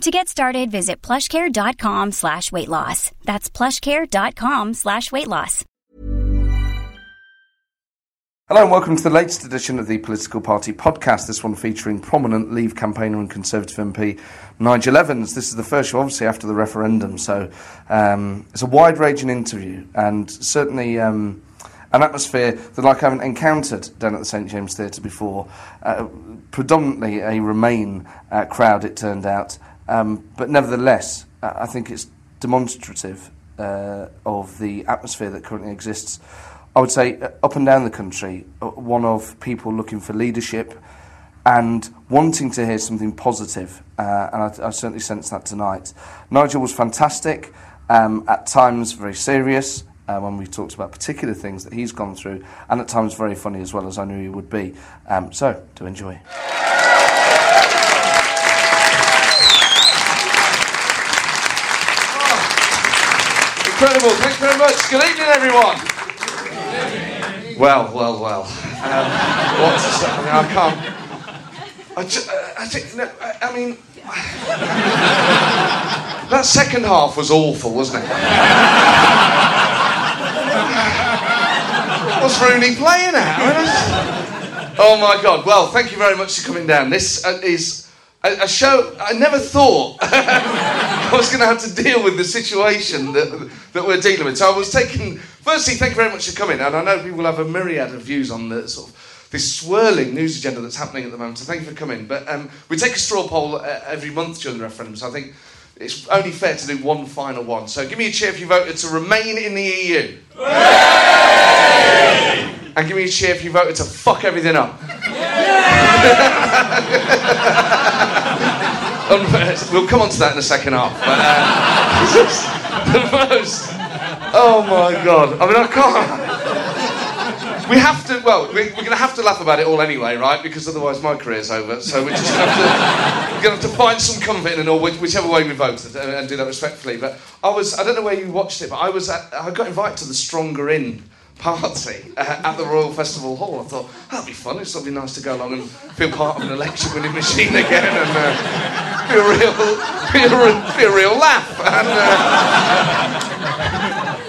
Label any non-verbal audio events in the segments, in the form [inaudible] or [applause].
To get started, visit plushcare.com slash weight loss. That's plushcare.com slash weight loss. Hello and welcome to the latest edition of the Political Party podcast, this one featuring prominent Leave campaigner and Conservative MP Nigel Evans. This is the first show, obviously, after the referendum, so um, it's a wide-ranging interview and certainly... Um, an atmosphere that like I haven't encountered down at the St James Theatre before. Uh, predominantly a Remain uh, crowd, it turned out, um, but nevertheless, I think it's demonstrative uh, of the atmosphere that currently exists. I would say uh, up and down the country, uh, one of people looking for leadership and wanting to hear something positive, uh, and I, I, certainly sense that tonight. Nigel was fantastic, um, at times very serious. Uh, when we talked about particular things that he's gone through, and at times very funny as well as I knew he would be. Um, so, to enjoy. Incredible. Thanks very much. Good evening, everyone. Well, well, well. Um, what to say? I, mean, I can't. I, just, I think. No, I, I mean. that second half was awful, wasn't it? What's Rooney playing at? [laughs] Oh my God. Well, thank you very much for coming down. This uh, is a, a show I never thought [laughs] I was going to have to deal with the situation that, that we're dealing with. So I was taking, firstly, thank you very much for coming. And I know people have a myriad of views on the sort of this swirling news agenda that's happening at the moment. So thank you for coming. But um, we take a straw poll uh, every month during the referendum. So I think it's only fair to do one final one. So give me a cheer if you voted to remain in the EU. And give me a cheer if you voted to fuck everything up. [laughs] we'll come on to that in the second half. But, uh, [laughs] the most. Oh my god. I mean, I can't. We have to, well, we, are going to have to laugh about it all anyway, right? Because otherwise my career's over. So we're just going to have to, have to find some comfort in it all, whichever way we voted, and, and do that respectfully. But I was, I don't know where you watched it, but I was, I got invited to the Stronger In party uh, at the Royal Festival Hall. I thought, that'd be fun. It's something nice to go along and feel part of an election winning machine again and uh, be, a real, be, a, be a real laugh. And, uh,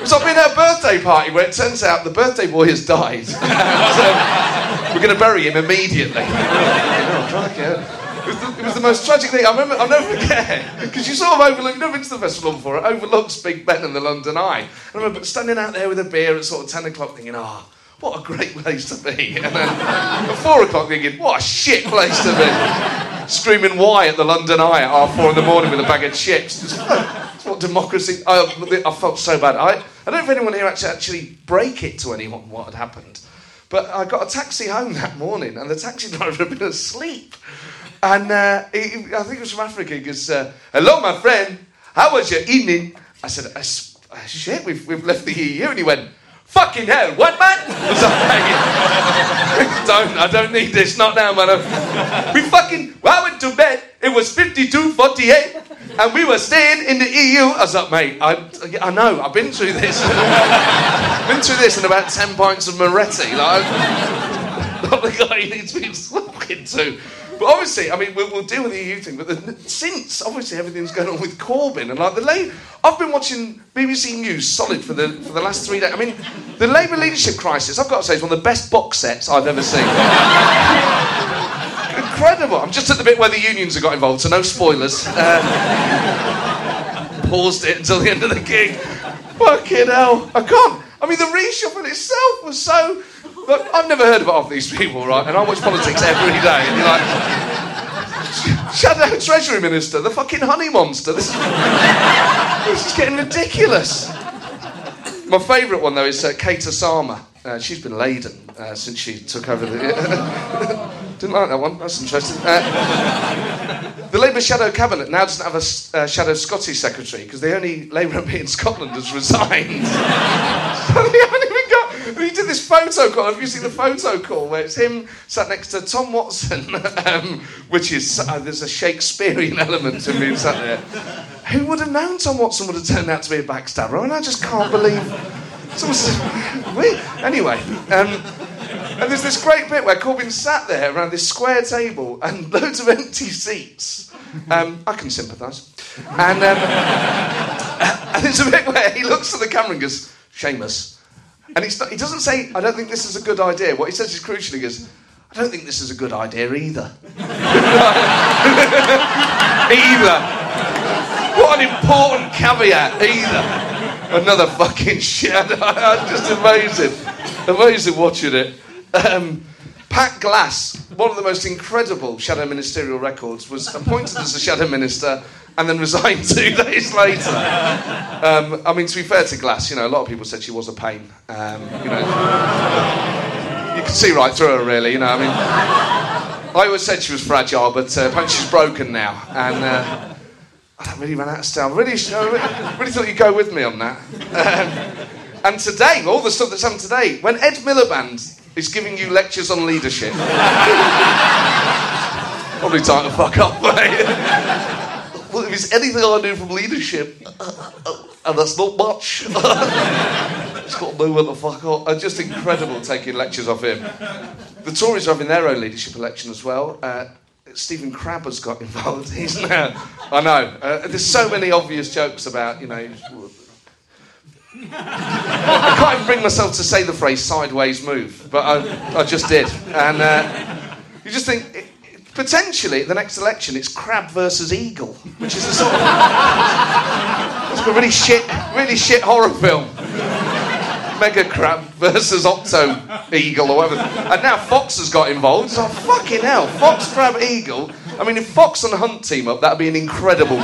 so I've been at a birthday party where it turns out the birthday boy has died. [laughs] um, we're going to bury him immediately. oh, was, the, it was the most tragic thing. I remember, I'll never forget, [laughs] because you sort of overlook, you've never been to the festival before, it overlooks Big Ben and the London Eye. I remember standing out there with a beer at sort of 10 o'clock thinking, ah, oh, what a great place to be. [laughs] And then at 4 o'clock thinking, what a shit place to be. Screaming why at the London Eye at half 4 in the morning with a bag of chips. Just, what democracy. I, I, felt so bad. I, I don't know if anyone here actually, actually break it to anyone what had happened. But I got a taxi home that morning and the taxi [laughs] driver had been asleep. And uh, he, I think it was from Africa. He goes, uh, Hello, my friend. How was your evening? I said, uh, Shit, we've, we've left the EU. And he went, Fucking hell, what, man? [laughs] I was like, [laughs] don't, I don't need this, not now, man. We fucking, well, I went to bed, it was 52.48, and we were staying in the EU. I was like, mate, I, I know, I've been through this. [laughs] been through this in about 10 pints of Moretti. Like, not the guy you need to be talking to. But obviously, I mean, we'll, we'll, deal with the EU thing. But the, since obviously everything's going on with Corbyn and like the late, I've been watching BBC News solid for the for the last three days. I mean, the Labour leadership crisis. I've got to say, is one of the best box sets I've ever seen. [laughs] Incredible. I'm just at the bit where the unions have got involved, so no spoilers. Uh, paused it until the end of the gig. Fucking hell, I can't. I mean, the reshuffle itself was so but I've never heard of half these people, right? And I watch politics every day, and you're like, Shadow Treasury Minister, the fucking honey monster. This is, this is getting ridiculous. My favourite one, though, is uh, Kate Osamor. Uh, she's been laden uh, since she took over the. [laughs] Didn't like that one. That's interesting. Uh, the Labour Shadow Cabinet now doesn't have a uh, Shadow Scottish Secretary because the only Labour [laughs] MP in Scotland has resigned. [laughs] so the only this photo call. Have you seen the photo call where it's him sat next to Tom Watson, [laughs] um, which is uh, there's a Shakespearean [laughs] element to him sat there. Who would have known Tom Watson would have turned out to be a backstabber? I mean, I just can't believe. Anyway, um, and there's this great bit where Corbyn sat there around this square table and [laughs] loads of empty seats. Um, I can sympathise. And, um, and there's a bit where he looks at the camera and goes, Seumas. And he doesn't say, I don't think this is a good idea. What he says is crucial. He goes, I don't think this is a good idea either. [laughs] either. What an important caveat, either. Another fucking shit. [laughs] I'm just amazing. Amazing watching it. Um, Pat Glass, one of the most incredible shadow ministerial records, was appointed as a shadow minister and then resigned [laughs] two days later. Um, I mean, to be fair to Glass, you know, a lot of people said she was a pain. Um, you know, you can see right through her, really. You know, I mean, I always said she was fragile, but uh, apparently she's broken now, and. Uh, I really ran out of style. Really, I really thought you'd go with me on that. Um, and today, all the stuff that's happened today, when Ed Miliband is giving you lectures on leadership, [laughs] probably time to fuck up, mate well, if there's anything I do from leadership, and that's not much, [laughs] it's got to when the fuck up. And just incredible taking lectures off him. The Tories are having their own leadership election as well. Uh, Stephen Crabb has got [laughs] involved. He's now, I know. Uh, there's so many obvious jokes about, you know. I can't even bring myself to say the phrase sideways move, but I, I just did. And uh, you just think, potentially at the next election it's crab versus eagle, which is a sort of it's a really shit, really shit horror film. Mega crab versus octo eagle or whatever. And now Fox has got involved. It's like fucking hell, Fox crab eagle. I mean, if Fox and Hunt team up, that'd be an incredible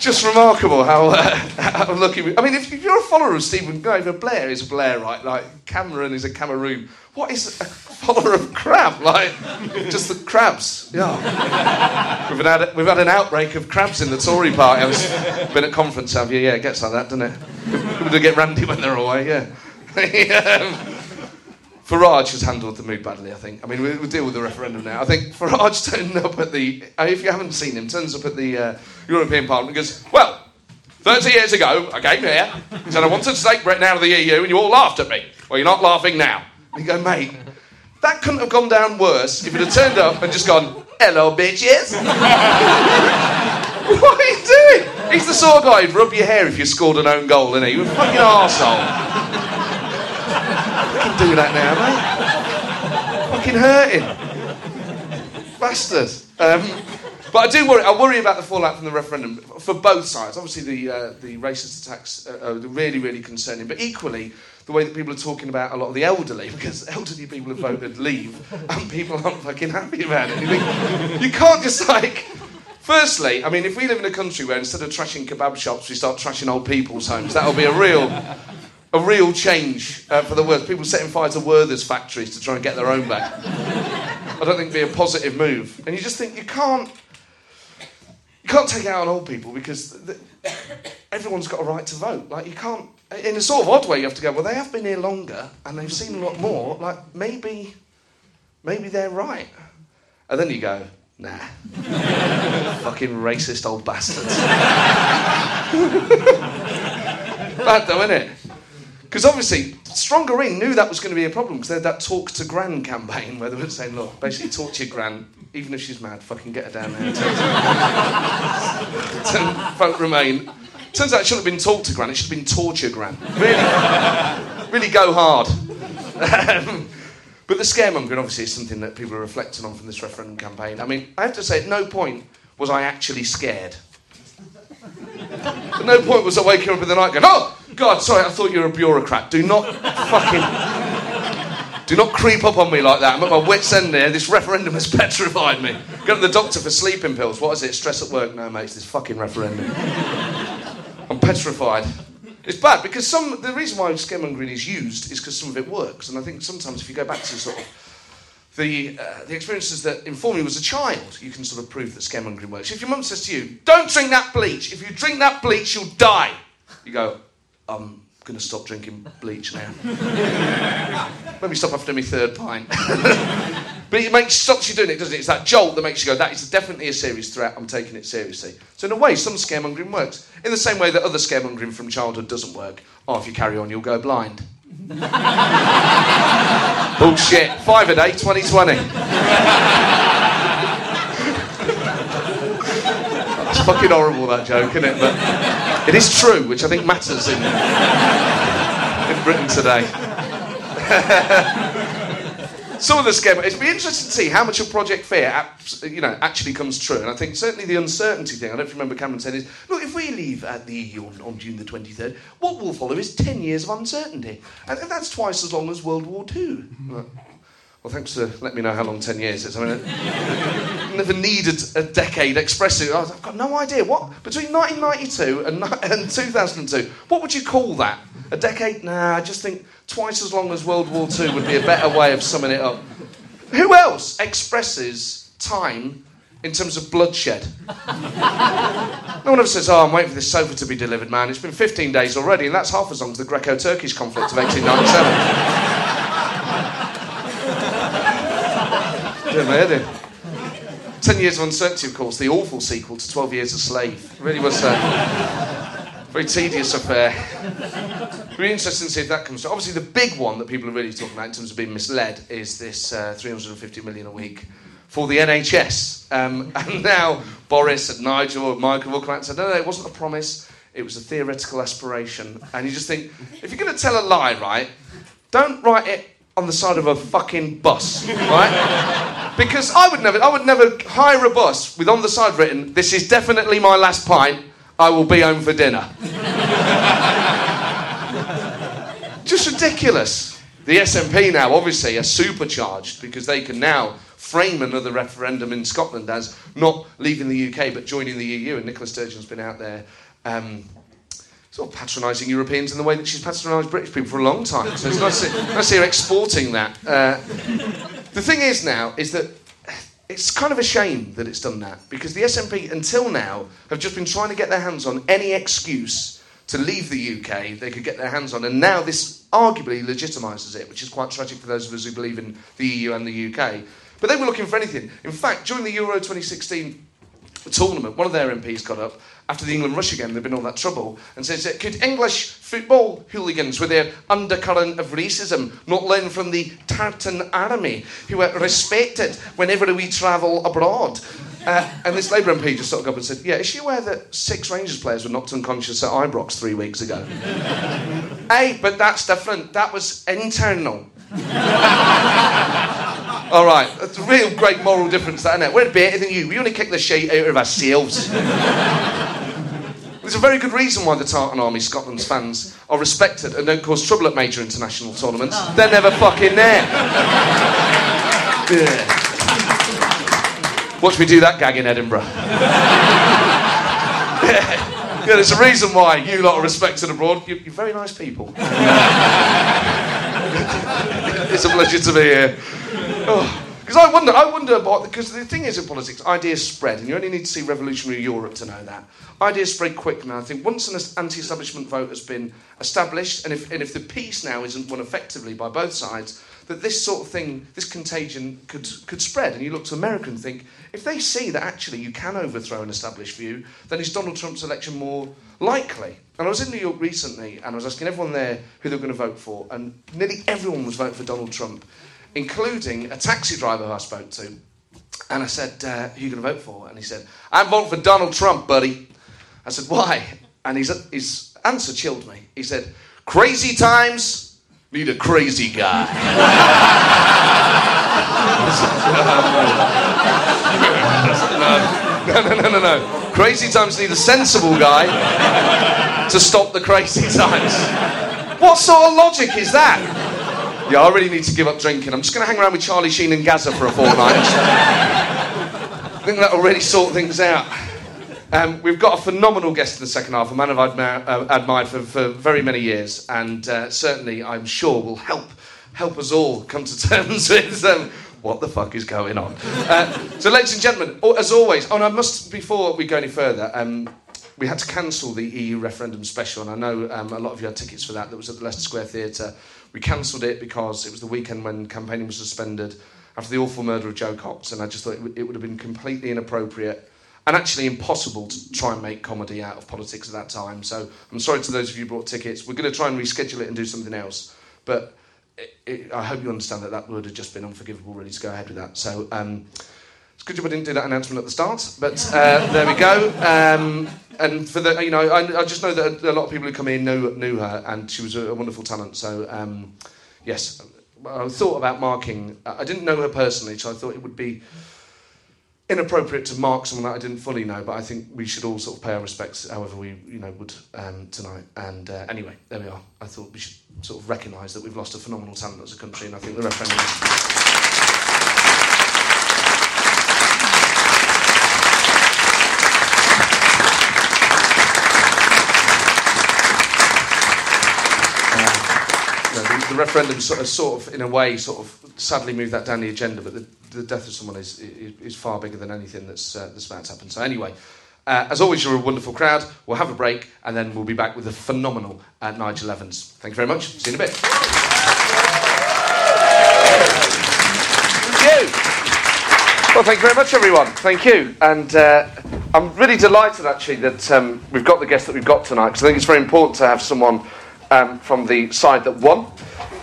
just remarkable how, uh, [laughs] how lucky we. I mean, if, if, you're a follower of Stephen Grover, Blair is Blair, right? Like Cameron is a Cameroon. What is a follower of crab? Like just the crabs? Yeah. We've had we've had an outbreak of crabs in the Tory party. I've been at conference, have you? Yeah, it gets like that, doesn't it? People do get randy when they're away. Yeah. [laughs] Farage has handled the mood badly, I think. I mean, we'll deal with the referendum now. I think Farage [laughs] turned up at the, uh, if you haven't seen him, turns up at the uh, European Parliament and goes, Well, 30 years ago, I came here, and said I wanted to take Britain out of the EU, and you all laughed at me. Well, you're not laughing now. And you go, Mate, that couldn't have gone down worse if it had turned up and just gone, Hello, bitches. [laughs] what are you doing? He's the sort of guy who'd rub your hair if you scored an own goal, isn't he? You're a fucking arsehole can do that now, mate. Fucking hurting. Bastard. Um, but I do worry. I worry about the fallout from the referendum for both sides. Obviously, the uh, the racist attacks are really, really concerning. But equally, the way that people are talking about a lot of the elderly, [laughs] because elderly people have voted leave, and people aren't fucking happy about it. You can't just like. Firstly, I mean, if we live in a country where instead of trashing kebab shops, we start trashing old people's homes, that'll be a real a real change uh, for the worse. People setting fire to Werther's factories to try and get their own back. I don't think it'd be a positive move. And you just think you can't, you can't take out on old people because the, everyone's got a right to vote. Like you can't, in a sort of odd way, you have to go. Well, they have been here longer and they've seen a lot more. Like maybe, maybe they're right. And then you go, nah, [laughs] fucking racist old bastards. [laughs] Bad though, isn't it? Because obviously, Stronger In knew that was going to be a problem because they had that talk to Gran campaign where they were saying, look, basically talk to your Gran, even if she's mad, fucking get her down there. [laughs] And vote Remain. Turns out it shouldn't have been talk to Gran, it should have been torture Gran. Really, really go hard. Um, but the scaremongering obviously is something that people are reflecting on from this referendum campaign. I mean, I have to say, at no point was I actually scared. At no point was I waking up in the night going, oh, God, sorry, I thought you were a bureaucrat. Do not fucking. Do not creep up on me like that. I'm at my wits' end here. This referendum has [laughs] petrified me. Go to the doctor for sleeping pills. What is it? Stress at work? No, mate, it's this fucking referendum. I'm petrified. It's bad because some the reason why scaremongering is used is because some of it works, and I think sometimes if you go back to sort of the, uh, the experiences that inform you as a child, you can sort of prove that scaremongering works. If your mum says to you, "Don't drink that bleach. If you drink that bleach, you'll die," you go, I'm going to stop drinking bleach now. [laughs] Maybe stop after my third pint. [laughs] but it makes stops you doing it, doesn't it? It's that jolt that makes you go, that is definitely a serious threat. I'm taking it seriously. So in a way, some scaremongering works. In the same way that other scaremongering from childhood doesn't work. Oh, if you carry on, you'll go blind. [laughs] Bullshit. Five a day, 2020. It's fucking horrible that joke, isn't it? But it is true, which I think matters in, in Britain today. [laughs] Some of the scare, it'd be interesting to see how much of Project Fear, you know, actually comes true. And I think certainly the uncertainty thing. I don't remember Cameron saying is, look, if we leave at the EU on, on, June the 23rd, what will follow is 10 years of uncertainty, and, that's twice as long as World War II. Well, thanks for letting me know how long 10 years is. I mean, I [laughs] never needed a decade expressing. I've got no idea. What? Between 1992 and, [laughs] and 2002, what would you call that? A decade? Nah, I just think twice as long as World War II would be a better way of summing it up. Who else expresses time in terms of bloodshed? [laughs] no one ever says, Oh, I'm waiting for this sofa to be delivered, man. It's been 15 days already, and that's half as long as the Greco Turkish conflict of 1897. Head in. Ten Years of Uncertainty, of course, the awful sequel to 12 Years a Slave. Really was a very tedious affair. Really interesting to see if that comes through. Obviously, the big one that people are really talking about in terms of being misled is this uh, 350 million a week for the NHS. Um, [laughs] and now Boris and Nigel and Michael will come out and say, no, no, it wasn't a promise, it was a theoretical aspiration. And you just think, if you're going to tell a lie, right, don't write it on the side of a fucking bus, right? because I would never, I would never hire a bus with on the side written, "This is definitely my last pint. I will be home for dinner." [laughs] Just ridiculous. The SNP now, obviously, are supercharged because they can now frame another referendum in Scotland as not leaving the UK but joining the EU. And Nicola Sturgeon's been out there. Um, sort of patronising Europeans in the way that she's patronised British people for a long time. So it's nice to, exporting that. Uh, the thing is now is that it's kind of a shame that it's done that because the SNP until now have just been trying to get their hands on any excuse to leave the UK they could get their hands on, and now this arguably legitimises it, which is quite tragic for those of us who believe in the EU and the UK. But they were looking for anything. In fact, during the Euro 2016 tournament, one of their MPs got up after the England Russia game, there'd been all that trouble, and says, Could English football hooligans with their undercurrent of racism not learn from the Tartan army, who are respected whenever we travel abroad? Uh, and this Labour MP just sort of got up and said, Yeah, is she aware that six Rangers players were knocked unconscious at Ibrox three weeks ago? [laughs] hey, but that's different. That was internal. [laughs] All right, that's a real great moral difference, that, isn't it? We're better than you. We only kick the shit out of ourselves. There's a very good reason why the Tartan Army Scotland's fans are respected and don't cause trouble at major international tournaments. Oh. They're never fucking there. yeah. Watch me do that gag in Edinburgh. yeah. yeah, there's a reason why you lot are respected abroad. You're, you're very nice people. [laughs] it's a pleasure to be here. Because I wonder, I wonder about because the thing is in politics, ideas spread, and you only need to see revolutionary Europe to know that ideas spread quick. Now, I think once an anti-establishment vote has been established, and if and if the peace now isn't won effectively by both sides, that this sort of thing, this contagion could could spread. And you look to America and think, if they see that actually you can overthrow an established view, then is Donald Trump's election more likely? And I was in New York recently, and I was asking everyone there who they were going to vote for, and nearly everyone was voting for Donald Trump including a taxi driver I spoke to. And I said, uh, Who are you going to vote for? And he said, I'm voting for Donald Trump, buddy. I said, Why? And his, his answer chilled me. He said, Crazy times need a crazy guy. [laughs] no, no, no, no, no. Crazy times need a sensible guy to stop the crazy [laughs] times. What sort of logic is that? Yeah, I really need to give up drinking. I'm just going to hang around with Charlie Sheen and Gaza for a fortnight. I think that'll really sort things out. Um, we've got a phenomenal guest in the second half, a man I've admi- uh, admired for, for, very many years, and uh, certainly I'm sure will help help us all come to [laughs] terms with um, what the fuck is going on. Uh, so, ladies and gentlemen, as always, oh, and I must before we go any further. Um, we had to cancel the EU referendum special, and I know um, a lot of you had tickets for that. That was at the Leicester Square Theatre. We cancelled it because it was the weekend when campaigning was suspended after the awful murder of Jo Cox, and I just thought it, would have been completely inappropriate and actually impossible to try and make comedy out of politics at that time. So I'm sorry to those of you who bought tickets. We're going to try and reschedule it and do something else, but it, it, I hope you understand that that would have just been unforgivable, really, to go ahead with that. So. Um, it's good job I didn't do that announcement at the start, but uh, there we go. Um, and for the, you know, I, I, just know that a lot of people who come in knew, knew her, and she was a, a wonderful talent. So, um, yes, I thought about marking. I didn't know her personally, so I thought it would be inappropriate to mark someone that I didn't fully know. But I think we should all sort of pay our respects, however we, you know, would um, tonight. And uh, anyway, there we are. I thought we should sort of recognise that we've lost a phenomenal talent as a country, and I think the referendum. The referendum sort of, sort of, in a way, sort of sadly moved that down the agenda, but the, the death of someone is, is, is, far bigger than anything that's, uh, that's about to happen. So, anyway, uh, as always, you're a wonderful crowd. We'll have a break and then we'll be back with the phenomenal uh, Nigel Evans. Thank you very much. See you in a bit. Thank you. Well, thank you very much, everyone. Thank you. And uh, I'm really delighted, actually, that um, we've got the guest that we've got tonight because I think it's very important to have someone um, from the side that won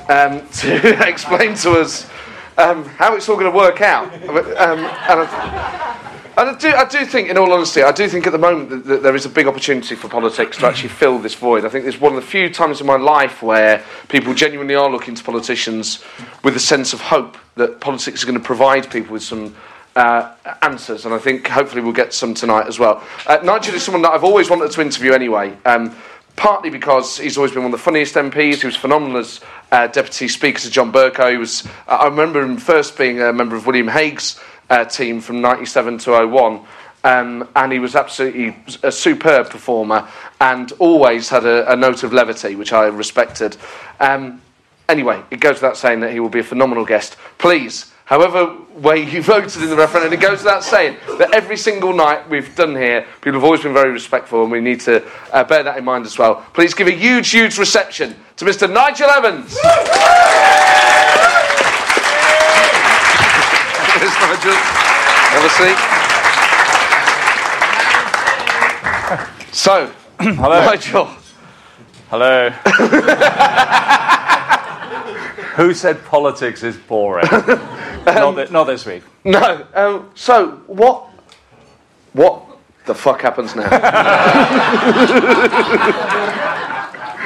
um, [laughs] to explain to us um, how it's all going to work out. Um, and, I, and I, do, I do think, in all honesty, I do think at the moment that, that there is a big opportunity for politics to actually fill this void. I think it's one of the few times in my life where people genuinely are looking to politicians with a sense of hope that politics is going to provide people with some uh, answers, and I think hopefully we'll get some tonight as well. Uh, Nigel is someone that I've always wanted to interview anyway. Um, partly because he's always been one of the funniest MPs. He was phenomenal as uh, Deputy Speaker to John Bercow. He was, uh, I remember him first being a member of William Hague's uh, team from 97 to 01. Um, and he was absolutely a superb performer and always had a, a note of levity, which I respected. Um, anyway, it goes without saying that he will be a phenomenal guest. Please however way you [laughs] voted in the referendum, it goes without saying that every single night we've done here, people have always been very respectful, and we need to uh, bear that in mind as well. Please give a huge, huge reception to Mr. Nigel Evans. Cheers, [laughs] Nigel. Have a seat. So, Hello. Nigel. Hello. [laughs] Who said politics is boring? [laughs] not, thi- not this week. No. Um, so, what? What the fuck happens now? [laughs]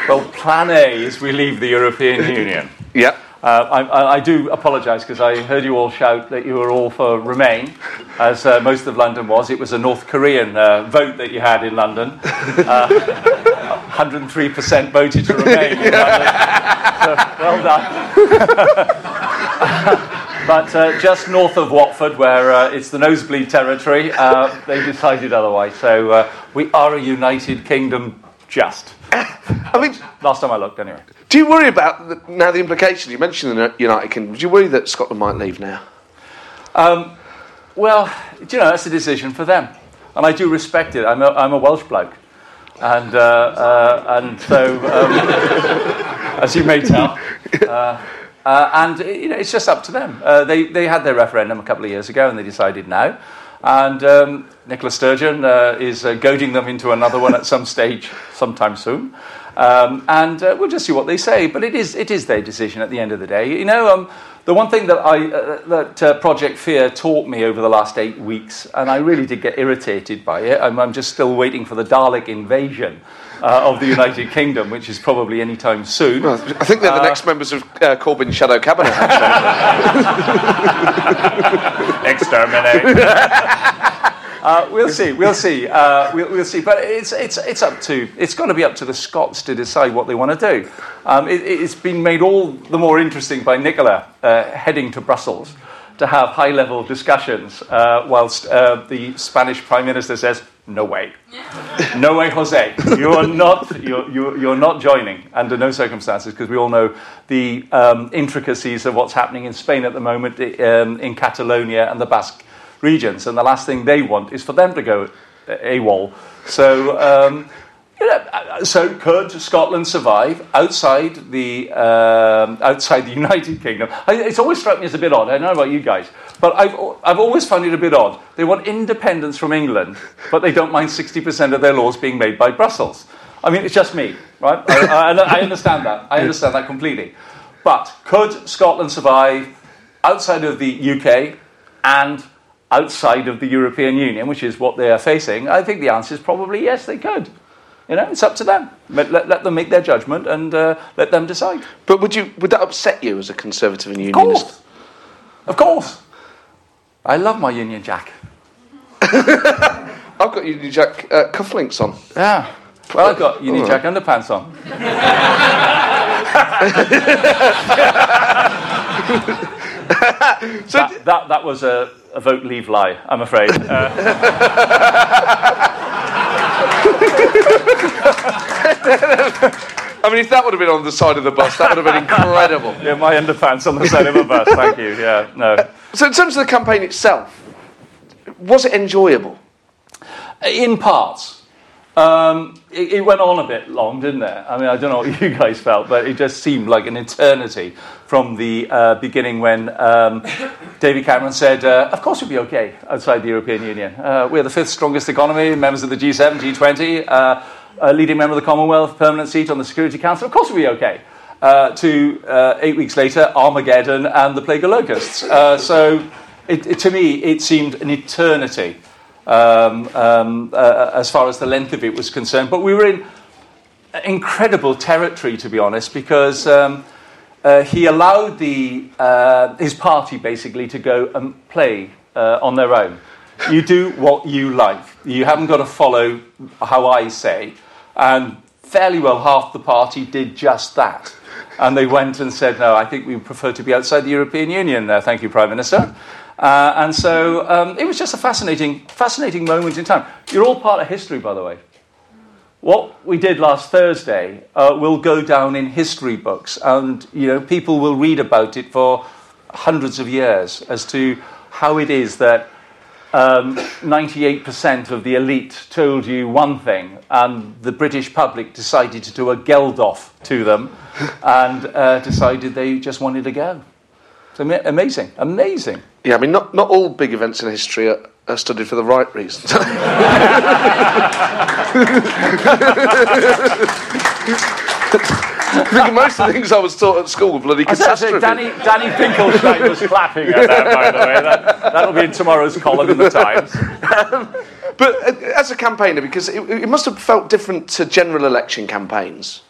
Well, plan A is we leave the European Union. yeah. Uh, I, I- do apologise because I heard you all shout that you were all for Remain, as uh, most of London was. It was a North Korean uh, vote that you had in London. Uh, [laughs] 103% voted to Remain in So, well done. [laughs] but uh, just north of Watford, where uh, it's the nosebleed territory, uh, they decided otherwise. So uh, we are a United Kingdom just. [laughs] I mean, Last time I looked, anyway. do you worry about the, now the implication? You mentioned the United Kingdom. Do you worry that Scotland might leave now? Um, well, you know, that's a decision for them. And I do respect it. I'm a, I'm a Welsh bloke. And, uh, uh, and so, um, [laughs] as you may tell, uh, uh, and you know, it's just up to them. Uh, they, they had their referendum a couple of years ago and they decided now. And um, Nicola Sturgeon uh, is uh, goading them into another one at some [laughs] stage sometime soon. Um, and uh, we'll just see what they say. But it is, it is their decision at the end of the day. You know, um, the one thing that, I, uh, that uh, Project Fear taught me over the last eight weeks, and I really did get irritated by it, I'm, I'm just still waiting for the Dalek invasion uh, of the United Kingdom, which is probably any time soon. Well, I think they're the next members of uh, Corbyn's shadow cabinet. [laughs] Exterminate. [laughs] Uh, we'll see. We'll see. Uh, we'll, we'll see. But it's, it's, it's up to it's going to be up to the Scots to decide what they want to do. Um, it, it's been made all the more interesting by Nicola uh, heading to Brussels to have high-level discussions, uh, whilst uh, the Spanish Prime Minister says, "No way, no way, Jose. You are not. You're, you're, not joining under no circumstances, because we all know the um, intricacies of what's happening in Spain at the moment, um, in Catalonia and the Basque regions. And the last thing they want is for them to go AWOL. So, um, you know, so could Scotland survive outside the um, outside the [laughs] United Kingdom? I, it's always struck me as a bit odd. I don't know about you guys, but I've I've always found it a bit odd. They want independence from England, but they don't mind sixty percent of their laws being made by Brussels. I mean, it's just me, right? I, I, I understand that. I [laughs] understand that completely. But could Scotland survive outside of the UK and outside of the European Union, which is what they are facing? I think the answer is probably yes, they could. You know, it's up to them. Let, let, let them make their judgment and uh, let them decide. But would you would that upset you as a conservative and Of unionist? course. Of course. I love my Union Jack. [laughs] I've got Union Jack uh, cufflinks on. Yeah. Well, I've got Union Jack underpants on. [laughs] So That, that, that was a, a vote leave lie, I'm afraid. Uh, [laughs] I mean, if that would have been on the side of the bus, that would have been incredible. yeah, my underpants on the side of a bus. Thank you. Yeah, no. Uh, so, in terms of the campaign itself, was it enjoyable? In parts. Um, it, it went on a bit long, didn't it? I mean, I don't know what [laughs] you guys felt, but it just seemed like an eternity from the uh, beginning when um, David Cameron said, uh, Of course, we'll be okay outside the European Union. Uh, we're the fifth strongest economy, members of the G7, G20, uh, a leading member of the Commonwealth, permanent seat on the Security Council. Of course, we'll be okay. Uh, to uh, eight weeks later, Armageddon and the plague of locusts. So, it, it, to me, it seemed an eternity um, um, uh, as far as the length of it was concerned. But we were in incredible territory, to be honest, because um, uh, he allowed the, uh, his party basically to go and play uh, on their own. You do what you like. You haven't got to follow how I say. And fairly well, half the party did just that. And they went and said, no, I think we prefer to be outside the European Union. Thank you, Prime Minister. Uh, and so um, it was just a fascinating, fascinating moment in time. You're all part of history, by the way. What we did last Thursday uh, will go down in history books, and you know people will read about it for hundreds of years as to how it is that um, 98% of the elite told you one thing, and the British public decided to do a Geldof to them, and uh, decided they just wanted to go. It's ama- amazing, amazing. Yeah, I mean, not, not all big events in history are, are studied for the right reasons. [laughs] I think most of the things I was taught at school were bloody I was catastrophe. gonna Danny, Danny Finkelstein was clapping at that, by the way. That, that'll be in tomorrow's column in the Times. But uh, as a campaigner, because it, it must have felt different to general election campaigns.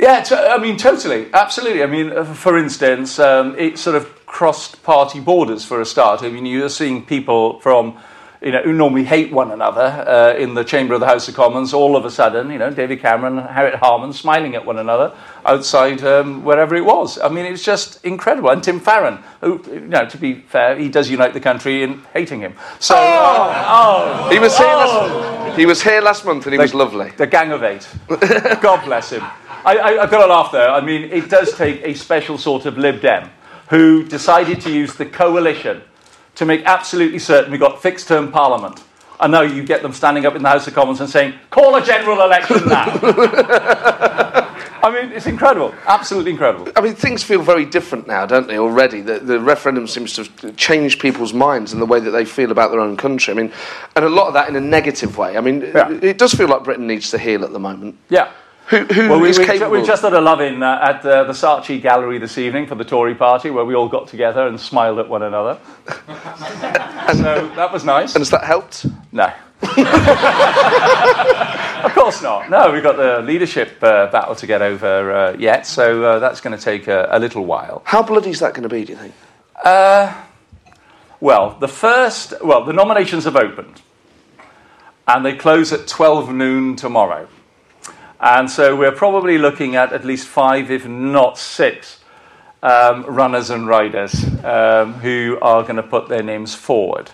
Yeah, t- I mean, totally, absolutely. I mean, uh, for instance, um, it sort of crossed party borders for a start. I mean, you're seeing people from, you know, who normally hate one another uh, in the chamber of the House of Commons. All of a sudden, you know, David Cameron and Harriet Harman smiling at one another outside um, wherever it was. I mean, it's just incredible. And Tim Farron, who, you know, to be fair, he does unite the country in hating him. So, oh, He was here, last, he was here last month and he was lovely. The Gang of Eight. [laughs] God bless him. I, I, I've got to laugh there. I mean, it does take a special sort of Lib Dem who decided to use the coalition to make absolutely certain we got fixed term parliament. And now you get them standing up in the House of Commons and saying, call a general election now. [laughs] I mean, it's incredible. Absolutely incredible. I mean, things feel very different now, don't they, already? The, the referendum seems to have changed people's minds and the way that they feel about their own country. I mean, and a lot of that in a negative way. I mean, Yeah. it does feel like Britain needs to heal at the moment. Yeah. Who, who Well, we, capable? we just had a love-in uh, at uh, the Saatchi Gallery this evening for the Tory party, where we all got together and smiled at one another. and, [laughs] so that was nice. and has that helped? No. [laughs] of course not. No, we've got the leadership uh, battle to get over uh, yet, so uh, that's going to take a, a little while. How bloody is that going to be, do you think? Uh, well, the first, well, the nominations have opened, and they close at 12 noon tomorrow. And so we're probably looking at at least five, if not six, um, runners and riders um, who are going to put their names forward.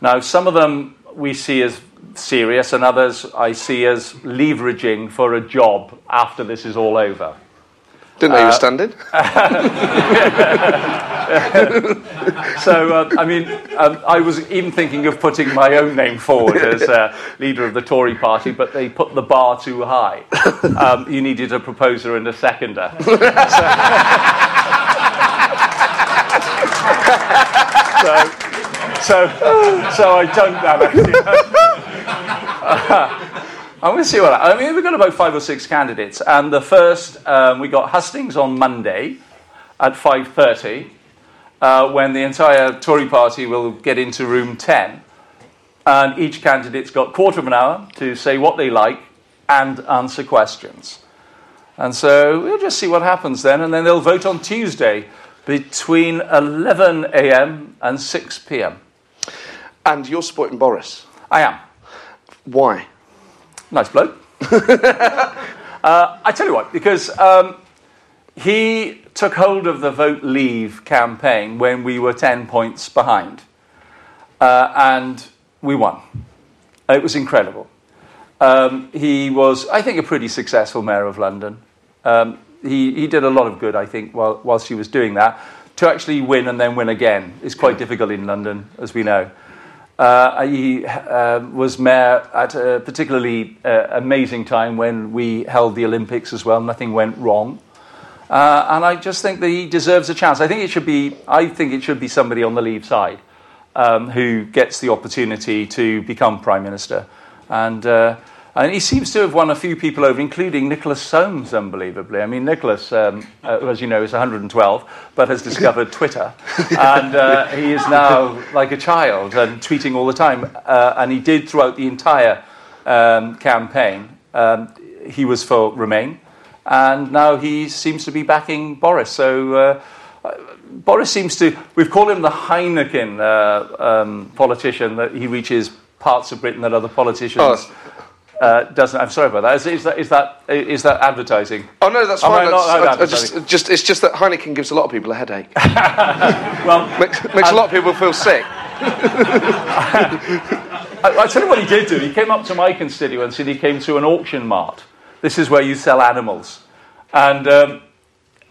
Now, some of them we see as serious, and others I see as leveraging for a job after this is all over. Didn't know you Uh, were standing. [laughs] [laughs] [laughs] so, uh, I mean, um, I was even thinking of putting my own name forward as uh, leader of the Tory party, but they put the bar too high. Um, you needed a proposer and a seconder. [laughs] so, so, so I don't have it. I'm going to see what I mean. We've got about five or six candidates, and the first um, we got Hustings on Monday at 5:30, uh, when the entire Tory party will get into room 10, and each candidate's got quarter of an hour to say what they like and answer questions. And so we'll just see what happens then, and then they'll vote on Tuesday between 11 a.m. and 6 p.m. And you're supporting Boris. I am. Why? Nice bloke. [laughs] uh, I tell you what, because um, he took hold of the Vote Leave campaign when we were 10 points behind. Uh, and we won. It was incredible. Um, he was, I think, a pretty successful mayor of London. Um, he, he did a lot of good, I think, while, whilst he was doing that. To actually win and then win again is quite difficult in London, as we know. Uh, he uh, was mayor at a particularly uh, amazing time when we held the Olympics as well. Nothing went wrong. Uh, and I just think that he deserves a chance. I think it should be, I think it should be somebody on the leave side um, who gets the opportunity to become Prime Minister. And uh, and he seems to have won a few people over, including Nicholas Soames, unbelievably. I mean, Nicholas, um, uh, as you know, is 112, but has discovered Twitter. [laughs] And uh, he is now like a child and tweeting all the time. Uh, and he did throughout the entire um, campaign. Um, he was for Remain. And now he seems to be backing Boris. So. Uh, Boris seems to, we've called him the Heineken uh, um, politician, that he reaches parts of Britain that other politicians oh uh, doesn't. I'm sorry about that. Is, is that. is that is that advertising? Oh no, that's fine. That's, I, I just, just, it's just that Heineken gives a lot of people a headache. [laughs] well, makes, makes a lot of people feel sick. [laughs] I, I tell you what he did do. He came up to my constituency and he came to an auction mart. This is where you sell animals, and um,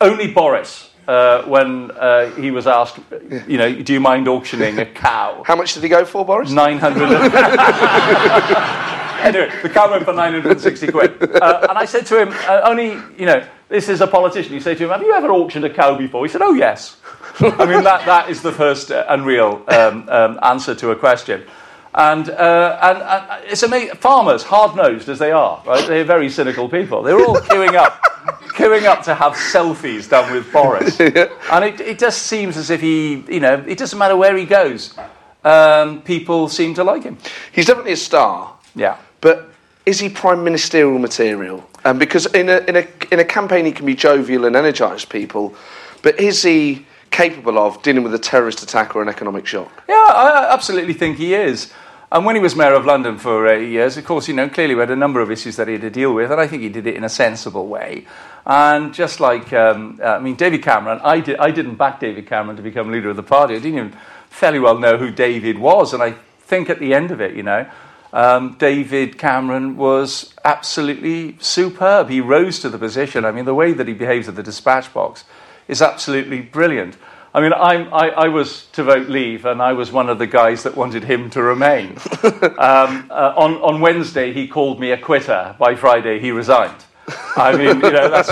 only Boris uh, when uh, he was asked, you know, do you mind auctioning a [laughs] cow? How much did he go for, Boris? 900. [laughs] anyway, the cow went for 960 quid. Uh, and I said to him, uh, only, you know, this is a politician. You say to him, have you ever auctioned a cow before? He said, oh, yes. [laughs] I mean, that, that is the first uh, unreal um, um, answer to a question. And, uh, and, and, it's amazing. Farmers, hard nosed as they are, right? They're very cynical people. They're all queuing up, [laughs] queuing up to have selfies done with Boris. [laughs] And it, it just seems as if he, you know, it doesn't matter where he goes, um, people seem to like him. He's definitely a star. Yeah. But is he prime ministerial material? Um, because in a, in, a, in a campaign, he can be jovial and energise people, but is he capable of dealing with a terrorist attack or an economic shock? Yeah, I absolutely think he is. And when he was mayor of London for eight years, of course, you know, clearly we had a number of issues that he had to deal with, and I think he did it in a sensible way. And just like, um, I mean, David Cameron, I, did, I didn't back David Cameron to become leader of the party. I didn't even fairly well know who David was, and I think at the end of it, you know, um, David Cameron was absolutely superb. He rose to the position. I mean, the way that he behaves at the dispatch box is absolutely brilliant. I mean, I, I was to vote leave, and I was one of the guys that wanted him to remain. [laughs] um, uh, on, on Wednesday, he called me a quitter. By Friday, he resigned. I mean, you know, that's,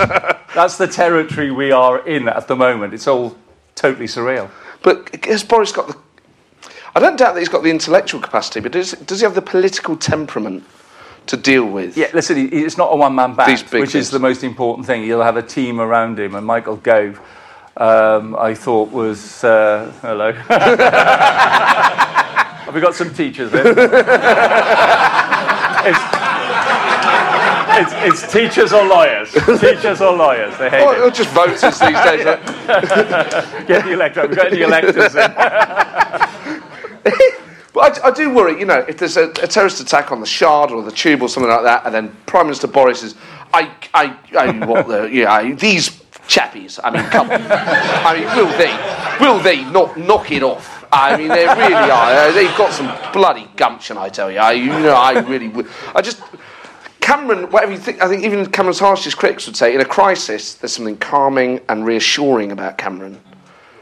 that's the territory we are in at the moment. It's all totally surreal. But has Boris got the I don't doubt that he's got the intellectual capacity, but does, does he have the political temperament to deal with? Yeah, listen, he, it's not a one man band, which things. is the most important thing. He'll have a team around him, and Michael Gove, um, I thought, was. Uh, hello. [laughs] have we got some teachers in? [laughs] it's, it's, it's, teachers or lawyers. teachers or lawyers. They hate well, it. just voters these days. [laughs] Get the electorate. We've got any electors in. but I, I, do worry, you know, if there's a, a, terrorist attack on the Shard or the Tube or something like that, and then Prime Minister Boris is, I, I, I what the, yeah, these chappies. I mean, come on. I mean, will they, will they not knock it off? I mean, they really are. Uh, they've got some bloody gumption, I tell you. I, you know, I really would. I just. Cameron, whatever you think, I think even Cameron's harshest critics would say, in a crisis, there's something calming and reassuring about Cameron.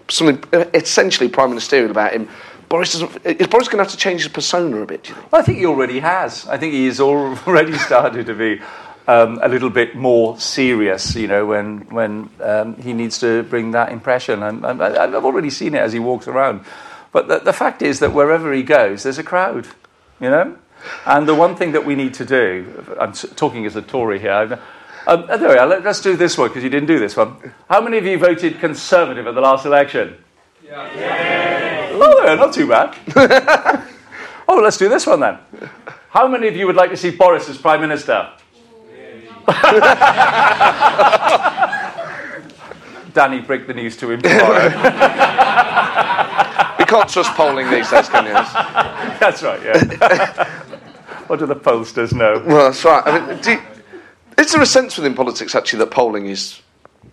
something uh, essentially prime ministerial about him. Boris. Is Boris going to have to change his persona a bit? Do you think? Well, I think he already has. I think he has already [laughs] started to be um, a little bit more serious, you know, when, when um, he needs to bring that impression. And, and I, I've already seen it as he walks around. But the, the fact is that wherever he goes, there's a crowd, you know? And the one thing that we need to do, I'm talking as a Tory here. Um, there we are, let, us do this one because you didn't do this one. How many of you voted Conservative at the last election? Yeah. Oh, yeah, not too bad. [laughs] oh, let's do this one then. How many of you would like to see Boris as Prime Minister? [laughs] Danny, break the news to him tomorrow. [laughs] We can't trust polling these days, can you? [laughs] That's right, yeah. what do the pollsters know? Well, that's right. I mean, do you, is there a sense within politics actually that polling is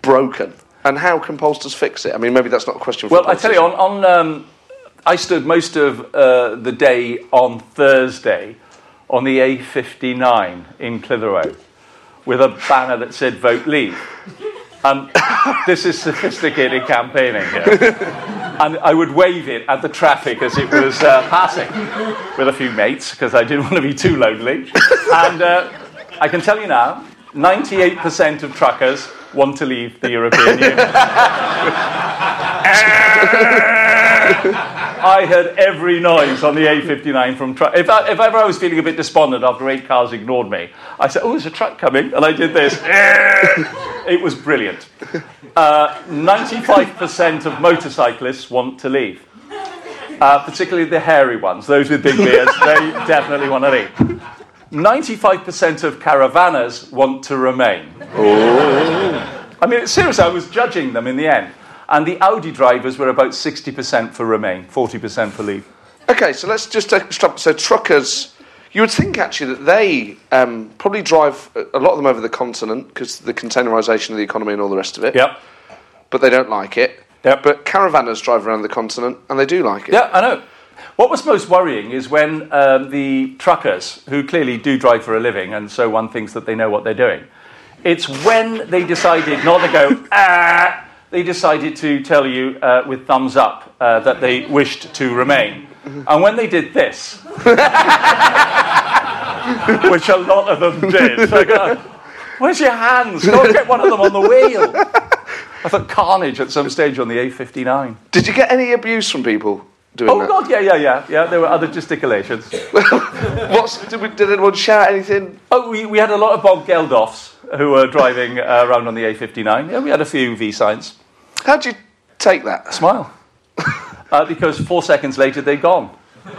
broken? And how can pollsters fix it? I mean, maybe that's not a question for Well, I tell you, on, on um, I stood most of uh, the day on Thursday on the A59 in Clitheroe with a banner that said "Vote Leave." And [laughs] this is sophisticated campaigning. Yeah. And I would wave it at the traffic as it was uh, passing with a few mates because I didn't want to be too lonely. And uh, I can tell you now, 98% of truckers want to leave the European Union. [laughs] I heard every noise on the A59 from truck. If, I, if ever I was feeling a bit despondent after eight cars ignored me, I said, "Oh, there's a truck coming," and I did this. [laughs] it was brilliant. Uh, 95% of motorcyclists want to leave, uh, particularly the hairy ones, those with big beards. they definitely want to leave. 95% of caravanners want to remain. I mean, seriously, I was judging them in the end. And the Audi drivers were about 60% for remain, 40% for leave. Okay, so let's just take a stop. So truckers, you would think actually that they um, probably drive a lot of them over the continent because the containerisation of the economy and all the rest of it. Yep. But they don't like it. Yep. But caravanners drive around the continent and they do like it. Yeah, I know. What was most worrying is when um, the truckers, who clearly do drive for a living, and so one thinks that they know what they're doing, it's when they decided not to go, [laughs] ah, they decided to tell you uh, with thumbs up uh, that they wished to remain. And when they did this, [laughs] which a lot of them did, so I go, where's your hands? Go and get one of them on the wheel. I thought carnage at some stage on the A59. Did you get any abuse from people doing that? Oh, that? God, yeah, yeah, yeah. Yeah, there were other gesticulations. [laughs] What's, did, we, did anyone shout anything? Oh, we, we had a lot of Bob Geldofs who were driving uh, around on the A59. Yeah, we had a few V signs. How'd you take that? Smile. [laughs] uh, because four seconds later, they'd gone. Uh,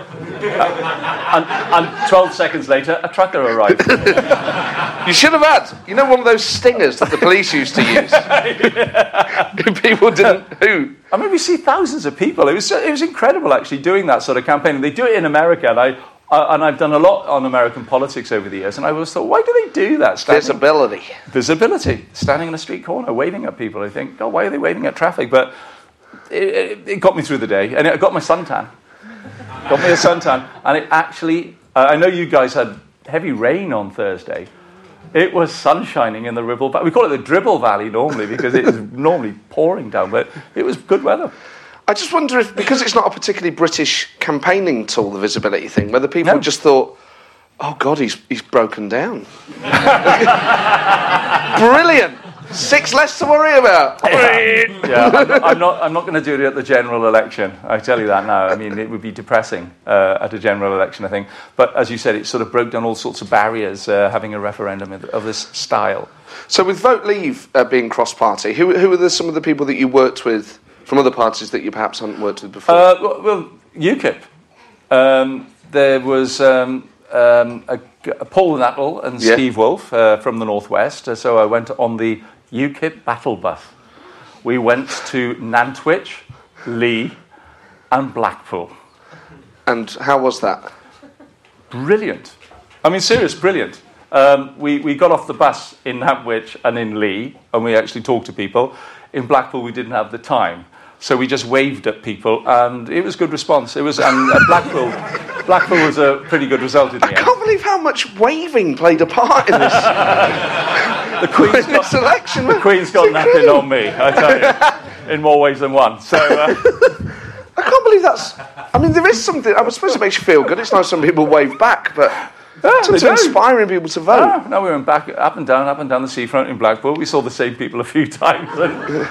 and, and 12 seconds later, a trucker arrived. [laughs] You should have had, you know, one of those stingers that the police used to use. [laughs] people didn't. Who? I mean, we see thousands of people. It was, it was incredible actually doing that sort of campaign. And they do it in America. And, I, I, and I've done a lot on American politics over the years. And I always thought, why do they do that? Standing- Visibility. visibility, standing in a street corner, waving at people. I think, oh, why are they waving at traffic? But it, it, it got me through the day, and it got my suntan. Got me a suntan, and it actually. Uh, I know you guys had heavy rain on Thursday. It was sun shining in the Ribble Valley. We call it the Dribble Valley normally because it is normally pouring down, but it was good weather. I just wonder if, because it's not a particularly British campaigning tool, the visibility thing, whether people No. just thought, oh God, he's, he's broken down. [laughs] Brilliant. Six less to worry about. yeah, I'm not, I'm not, I'm not going to do it at the general election. I tell you that now. I mean, it would be depressing uh, at a general election, I think. But as you said, it sort of broke down all sorts of barriers uh, having a referendum of, of this style. So, with Vote Leave uh, being cross party, who, who are the, some of the people that you worked with from other parties that you perhaps hadn't worked with before? Uh, well, UKIP. Um, there was um, um, a, a Paul Nuttall and Yeah. Steve Woolfe uh, from the Northwest. Uh, so I went on the UKIP battle bus. We went to Nantwich, Leigh, and Blackpool. and how was that? Brilliant. I mean, serious, brilliant. Um, we, we got off the bus in Nantwich and in Leigh, and we actually talked to people. In Blackpool, we didn't have the time. So we just waved at people, and it was good response. It was, and uh, Blackpool, Blackpool was a pretty good result in the I end. can't believe how much waving played a part in this, [laughs] The [laughs] Queen's in this got, election. the Queen's got nothing on me, I tell you. in more ways than one. So. Uh, [laughs] I can't believe that's. I mean, there is something. I was supposed to make you feel good. It's nice when people wave back, but Yeah, in terms they of do. inspiring people to vote. Ah, no, we went back up and down, up and down the seafront in Blackpool. We saw the same people a few times. And,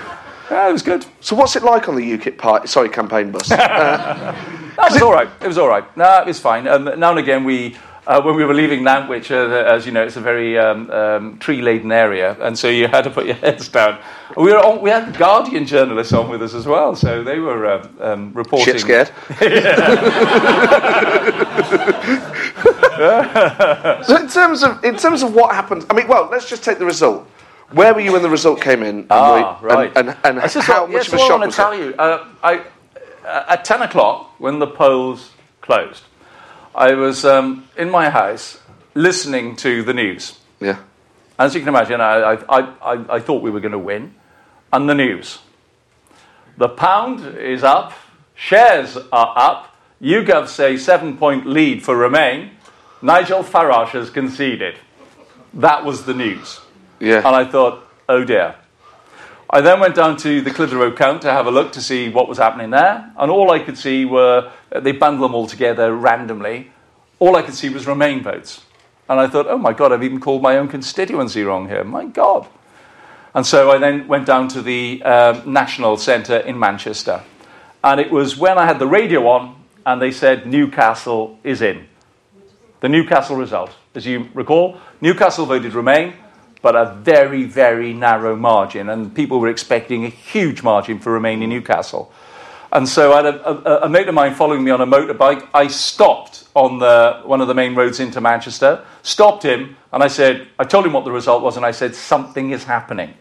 yeah, it was good. So, what's it like on the UKIP party? Sorry, campaign bus. [laughs] Uh, it was all right. It was all right. No, it was fine. Um, now and again, we uh, when we were leaving Nantwich, uh, as you know, it's a very um, um, tree-laden area, and so you had to put your heads down. We were on, we had Guardian journalists on with us as well, so they were um, um, reporting. shit scared. [laughs] so, in terms of in terms of what happened, I mean, well, let's just take the result. Where were you when the result came in? And Ah, we- right. And, and, and how what, much yes, of a what I want to tell it? you. Uh, I, uh, at 10 o'clock, when the polls closed, I was um, in my house listening to the news. Yeah. As you can imagine, I, I, I, I thought we were going to win. And the news. The pound is up, shares are up, YouGov say seven point lead for Remain, Nigel Farage has conceded. That was the news. Yeah. And I thought, oh dear. I then went down to the Clitheroe count to have a look to see what was happening there, and all I could see were they bundled them all together randomly. All I could see was Remain votes. And I thought, oh my God, I've even called my own constituency wrong here. My God. And so I then went down to the um, National Centre in Manchester. And it was when I had the radio on and they said Newcastle is in. The Newcastle result. As you recall, Newcastle voted Remain, but a very, very narrow margin. And people were expecting a huge margin for Remain in Newcastle. And so I had a, a, a mate of mine following me on a motorbike. I stopped on the, one of the main roads into Manchester, stopped him, and I said, I told him what the result was, and I said, something is happening.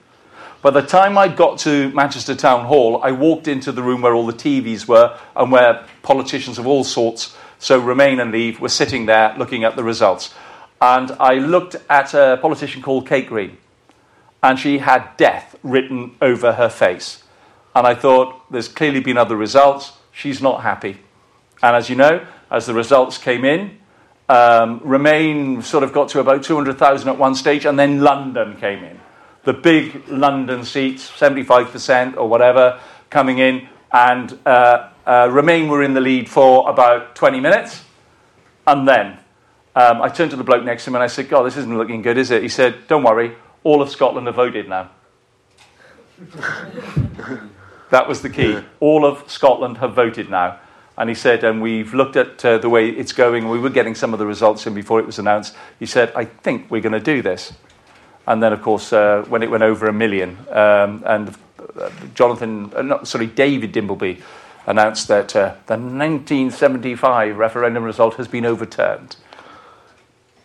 By the time I got to Manchester Town Hall, I walked into the room where all the TVs were and where politicians of all sorts, so Remain and Leave, were sitting there looking at the results. And I looked at a politician called Kate Green, and she had death written over her face. And I thought, there's clearly been other results. She's not happy. And as you know, as the results came in, um, Remain sort of got to about 200,000 at one stage, and then London came in. The big London seats, 75% or whatever, coming in, and uh, uh, Remain were in the lead for about 20 minutes. And then um, I turned to the bloke next to him and I said, God, this isn't looking good, is it? He said, Don't worry, all of Scotland have voted now. [laughs] that was the key. All of Scotland have voted now. And he said, and we've looked at uh, the way it's going. We were getting some of the results in before it was announced. He said, I think we're going to do this. And then, of course, uh, when it went over a million, um, and uh, Jonathan, uh, not, sorry, David Dimbleby announced that uh, the 1975 referendum result has been overturned.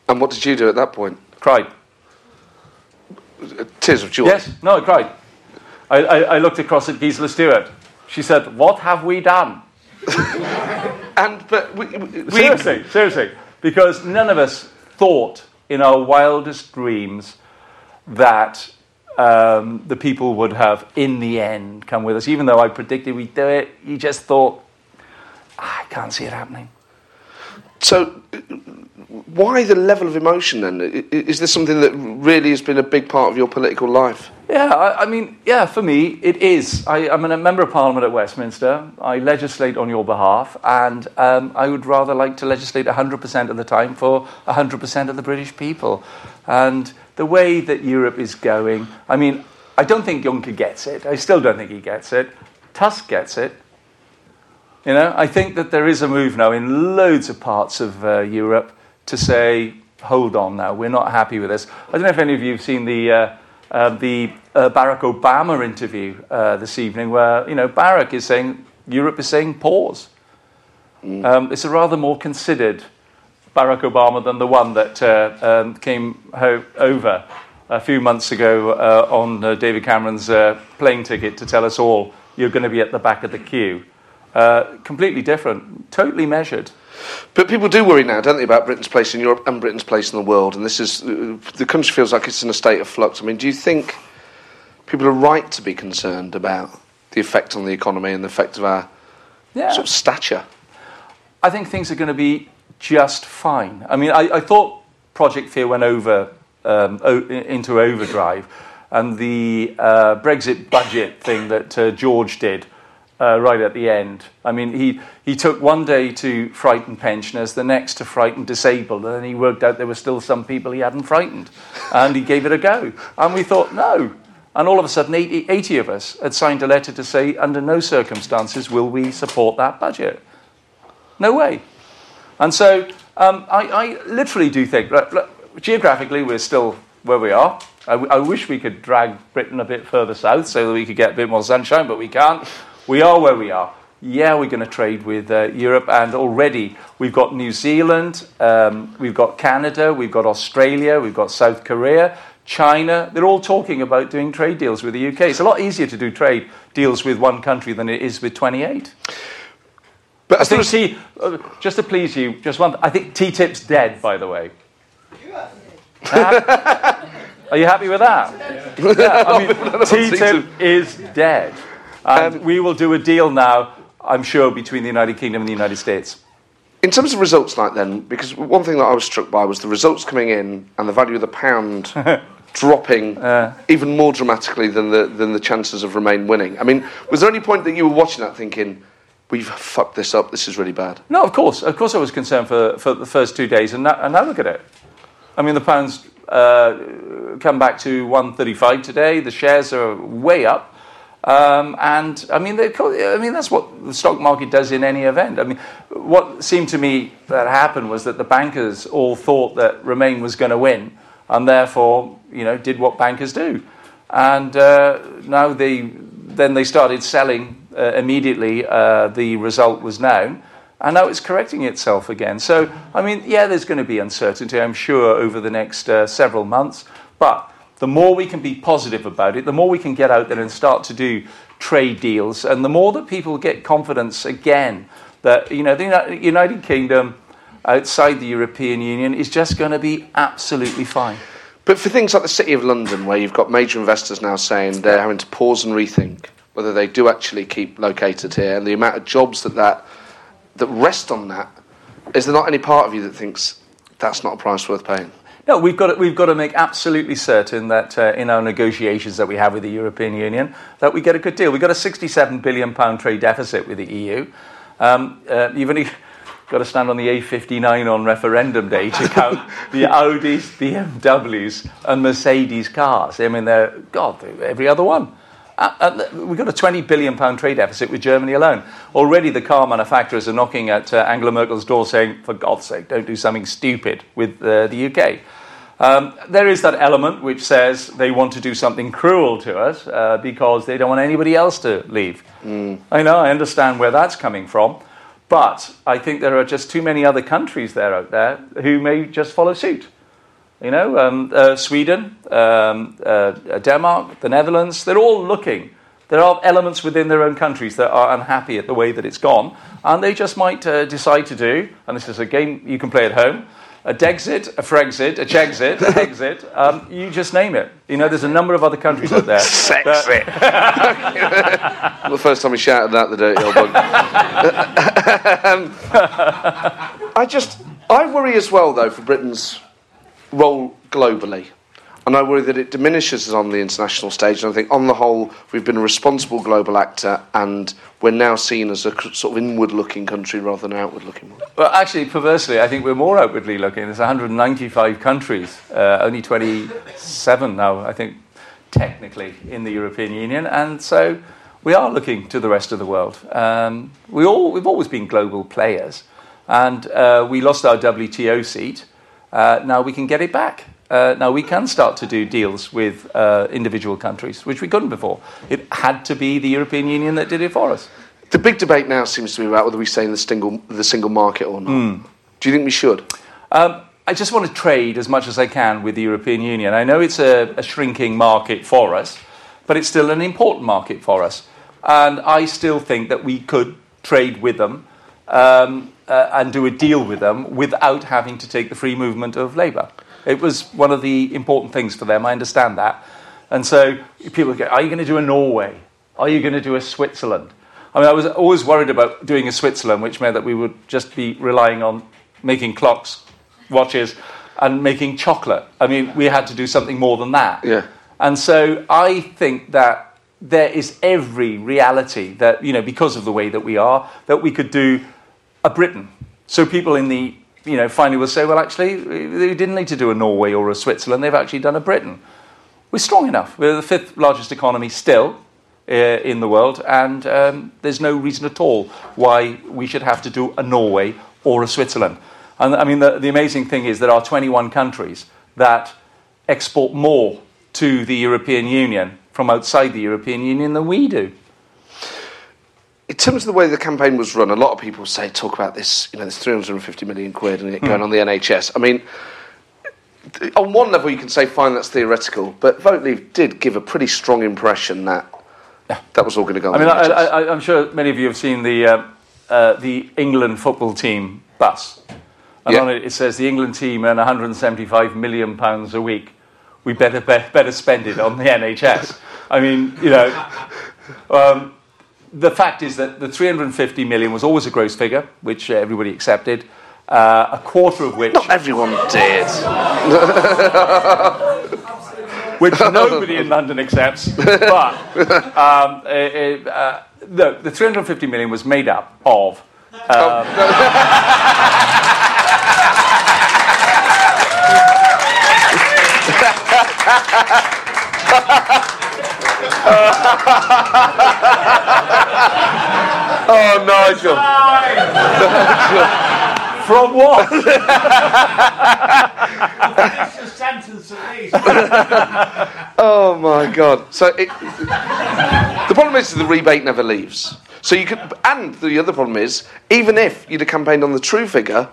And what did you do at that point? Cried. Tears of joy. Yes, no, I cried. I, I, I looked across at Gisela Stuart. She said, What have we done? [laughs] And but we, we, Seriously, seriously. Because none of us thought in our wildest dreams that um, the people would have, in the end, come with us. Even though I predicted we'd do it, you just thought, "Ah, I can't see it happening. So, why the level of emotion then? Is this something that really has been a big part of your political life? Yeah, I, I mean, yeah, for me, it is. I, I'm a member of Parliament at Westminster. I legislate on your behalf, and um, I would rather like to legislate 100% of the time for 100% of the British people. And the way that Europe is going, I mean, I don't think Juncker gets it. I still don't think he gets it. Tusk gets it. You know, I think that there is a move now in loads of parts of uh, Europe to say, hold on now, we're not happy with this. I don't know if any of you have seen the, uh, uh, the uh, Barack Obama interview uh, this evening, where, you know, Barack is saying, Europe is saying pause. Um, it's a rather more considered Barack Obama than the one that uh, um, came ho- over a few months ago uh, on uh, David Cameron's uh, plane ticket to tell us all you're going to be at the back of the queue. Uh, completely different, totally measured. But people do worry now, don't they, about Britain's place in Europe and Britain's place in the world? And this is uh, the country feels like it's in a state of flux. I mean, do you think people are right to be concerned about the effect on the economy and the effect of our Yeah. sort of stature? I think things are going to be just fine. I mean, I, I thought Project Fear went over um, o- into overdrive, and the uh, Brexit budget thing that uh, George did uh, right at the end. I mean, he, he took one day to frighten pensioners, the next to frighten disabled, and then he worked out there were still some people he hadn't frightened. And he gave it a go. And we thought, no. And all of a sudden, 80, 80 of us had signed a letter to say, under no circumstances will we support that budget. No way. And so um, I, I, literally do think, look, look, geographically, we're still where we are. I, wish we could drag Britain a bit further south so that we could get a bit more sunshine, but we can't. We are where we are. Yeah, we're going to trade with uh, Europe, and already we've got New Zealand, um, we've got Canada, we've got Australia, we've got South Korea, China. They're all talking about doing trade deals with the UK. It's a lot easier to do trade deals with one country than it is with 28. But I think T, uh, just to please you, just one. I think TTIP's dead, by the way. [laughs] Are you happy with that? Yeah, I mean, [laughs] TTIP is dead. And um, we will do a deal now, I'm sure, between the United Kingdom and the United States. In terms of results, like then, because one thing that I was struck by was the results coming in and the value of the pound [laughs] dropping uh, even more dramatically than the than the chances of Remain winning. I mean, was there any point that you were watching that thinking? We've fucked this up. This is really bad. No, of course, of course, I was concerned for, for the first two days, and now, and now look at it. I mean, the pound's uh, come back to 135 today. The shares are way up. Um, and I mean, I mean that's what the stock market does in any event. I mean, what seemed to me that happened was that the bankers all thought that Remain was going to win, and therefore, you know, did what bankers do. And uh, now they then they started selling uh, immediately. Uh, the result was known, and now it's correcting itself again. So, I mean, yeah, there's going to be uncertainty, I'm sure, over the next uh, several months, but the more we can be positive about it, the more we can get out there and start to do trade deals, and the more that people get confidence again that you know the United Kingdom outside the European Union is just going to be absolutely fine. But for things like the City of London, where you've got major investors now saying they're having to pause and rethink whether they do actually keep located here, and the amount of jobs that that, that rest on that, is there not any part of you that thinks that's not a price worth paying? No, we've got to, we've got to make absolutely certain that uh, in our negotiations that we have with the European Union that we get a good deal. We've got a 67 billion pound trade deficit with the EU. Um, uh, you've only [laughs] got to stand on the A59 on referendum day to count [laughs] the Audis, BMWs, and Mercedes cars. I mean, they're God, every other one. Uh, uh, we've got a 20 billion pound trade deficit with Germany alone. Already, the car manufacturers are knocking at uh, Angela Merkel's door saying, for God's sake, don't do something stupid with uh, the UK. Um, there is that element which says they want to do something cruel to us uh, because they don't want anybody else to leave. Mm. I know, I understand where that's coming from. But I think there are just too many other countries there out there who may just follow suit. You know, um, uh, Sweden, um, uh, Denmark, the Netherlands, they're all looking. There are elements within their own countries that are unhappy at the way that it's gone, and they just might uh, decide to do, and this is a game you can play at home, a Dexit, a Frexit, a Chexit, a Exit, um, you just name it. You know, there's a number of other countries out there. [laughs] Sexit. [laughs] the first time he shouted that, the dirty old bug. [laughs] um, I just, I worry as well, though, for Britain's role globally. And I worry that it diminishes us on the international stage. And I think, on the whole, we've been a responsible global actor, and we're now seen as a sort of inward-looking country rather than outward-looking one. Well, actually, perversely, I think we're more outwardly looking. There's 195 countries, uh, only 27 now, I think, technically, in the European Union, and so we are looking to the rest of the world. Um, we all, we've always been global players, and uh, we lost our WTO seat. Uh, now we can get it back. Uh, now we can start to do deals with uh, individual countries, which we couldn't before. It had to be the European Union that did it for us. The big debate now seems to be about whether we stay in the single, the single market or not. Mm. Do you think we should? Um, I just want to trade as much as I can with the European Union. I know it's a, a shrinking market for us, but it's still an important market for us. And I still think that we could trade with them. Um, uh, and do a deal with them without having to take the free movement of labour. It was one of the important things for them, I understand that. And so people go, Are you going to do a Norway? Are you going to do a Switzerland? I mean, I was always worried about doing a Switzerland, which meant that we would just be relying on making clocks, watches, and making chocolate. I mean, we had to do something more than that. Yeah. And so I think that there is every reality that, you know, because of the way that we are, that we could do a Britain. So people in the, you know, finally will say, well, actually, they didn't need to do a Norway or a Switzerland, they've actually done a Britain. We're strong enough. We're the fifth largest economy still uh, in the world, and um, there's no reason at all why we should have to do a Norway or a Switzerland. And I mean, the, the amazing thing is there are 21 countries that export more to the European Union from outside the European Union than we do. In terms of the way the campaign was run, a lot of people say talk about this, you know, this 350 million quid and it going on the NHS. I mean, on one level, you can say, fine, that's theoretical, but Vote Leave did give a pretty strong impression that yeah. that was all going to go. I mean, I, am sure many of you have seen the uh, uh, the England football team bus, and yeah. on it it says the England team earn 175 million pounds a week. We better be, better spend it on the NHS. I mean, you know. [laughs] Um, the fact is that the 350 million was always a gross figure, which everybody accepted uh, a quarter of which. Not everyone did. [laughs] which nobody in London accepts. But um, it, uh, the, the 350 million was made up of. Um, oh, [laughs] [laughs] [laughs] Oh, Nigel. From what? [laughs] oh my god! So it, the problem is the rebate never leaves. So you could, and the other problem is, even if you'd have campaigned on the true figure,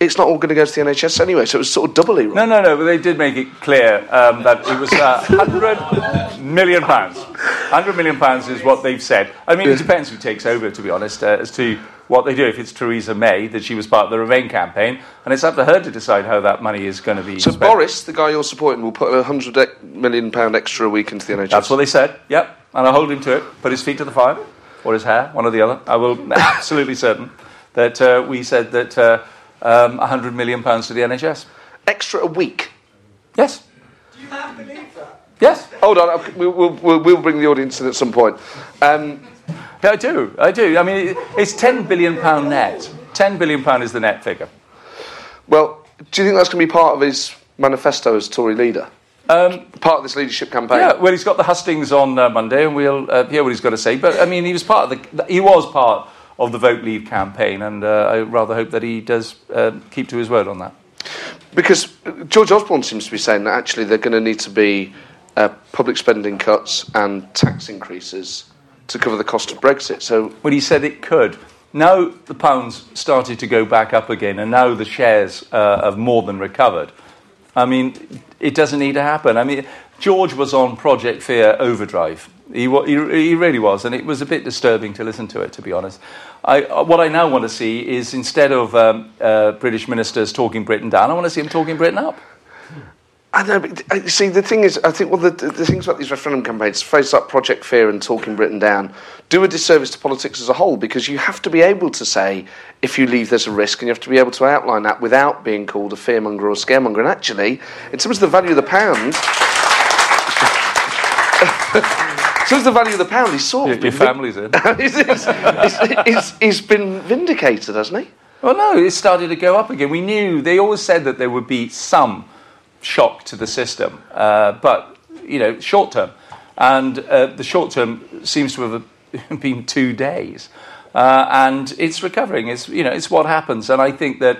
it's not all going to go to the NHS anyway, so it was sort of doubly wrong. No, no, no, but they did make it clear um, that it was uh, 100 million pounds. 100 million pounds is what they've said. I mean, it depends who takes over, to be honest, uh, as to what they do. If it's Theresa May, that she was part of the Remain campaign, and it's up to her to decide how that money is going to be So spent. Boris, the guy you're supporting, will put a 100 million pound extra a week into the NHS? That's what they said, yep. And I'll hold him to it, put his feet to the fire, or his hair, one or the other. I will [laughs] absolutely certain that uh, we said that... Um, 100 million pounds to the NHS. Extra a week? Yes. Do you not believe that? Yes. Hold on, we'll, we'll, we'll bring the audience in at some point. Um, I do, I do. I mean, it's 10 billion pound net. 10 billion pound is the net figure. Well, do you think that's going to be part of his manifesto as Tory leader? Um, part of this leadership campaign. Yeah, well, he's got the hustings on uh, Monday, and we'll uh, hear what he's got to say. But I mean, he was part of the. He was part of the Vote Leave campaign, and uh, I rather hope that he does uh, keep to his word on that. Because George Osborne seems to be saying that actually they're going to need to be uh, public spending cuts and tax increases to cover the cost of Brexit. So, well, he said it could. Now the pound's started to go back up again, and now the shares uh, have more than recovered. I mean, it doesn't need to happen. I mean, George was on Project Fear Overdrive. He, he, he really was, and it was a bit disturbing to listen to it, to be honest. I, uh, what I now want to see is instead of um, uh, British ministers talking Britain down, I want to see them talking Britain up. I know, but uh, see, the thing is, I think well, the, the things about these referendum campaigns, face up Project Fear and talking Britain down, do a disservice to politics as a whole because you have to be able to say if you leave, there's a risk, and you have to be able to outline that without being called a fearmonger or scaremonger. And actually, in terms of the value of the pound. So as the value of the pound, he's sort of. Your, your family's in. [laughs] he's, he's, he's, he's been vindicated, hasn't he? Well, no, it started to go up again. We knew, they always said that there would be some shock to the system, uh, but, you know, short term. And uh, the short term seems to have [laughs] been two days. Uh, and it's recovering. It's, you know, it's what happens. And I think that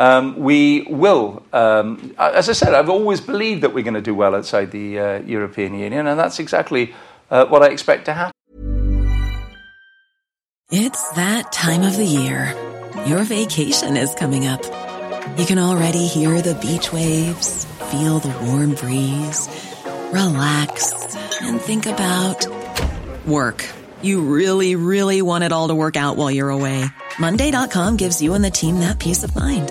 um, we will, um, as I said, I've always believed that we're going to do well outside the uh, European Union, and that's exactly uh, what I expect to happen. It's that time of the year. Your vacation is coming up. You can already hear the beach waves, feel the warm breeze, relax, and think about work. You really, really want it all to work out while you're away. Monday.com gives you and the team that peace of mind.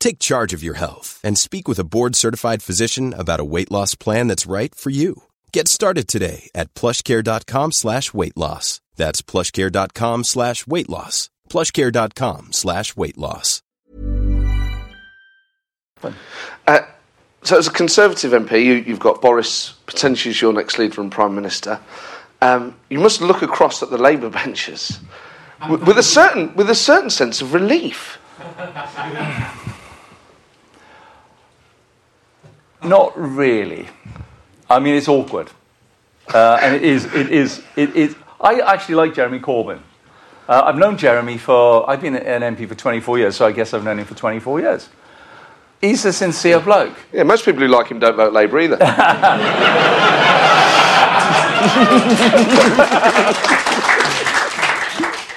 Take charge of your health and speak with a board-certified physician about a weight loss plan that's right for you. Get started today at plushcare.com slash weight loss. That's plushcare.com slash weight loss. plushcare.com slash weight loss. Uh, so, as a Conservative MP, you, you've got Boris potentially as your next leader and Prime Minister. Um, you must look across at the Labour [laughs] benches with, with a certain with a certain sense of relief. Not really. I mean, it's awkward, uh, and it is. It is. It is. I actually like Jeremy Corbyn. Uh, I've known Jeremy for. I've been an MP for 24 years, so I guess I've known him for 24 years. He's a sincere bloke. Yeah, most people who like him don't vote Labour either. [laughs]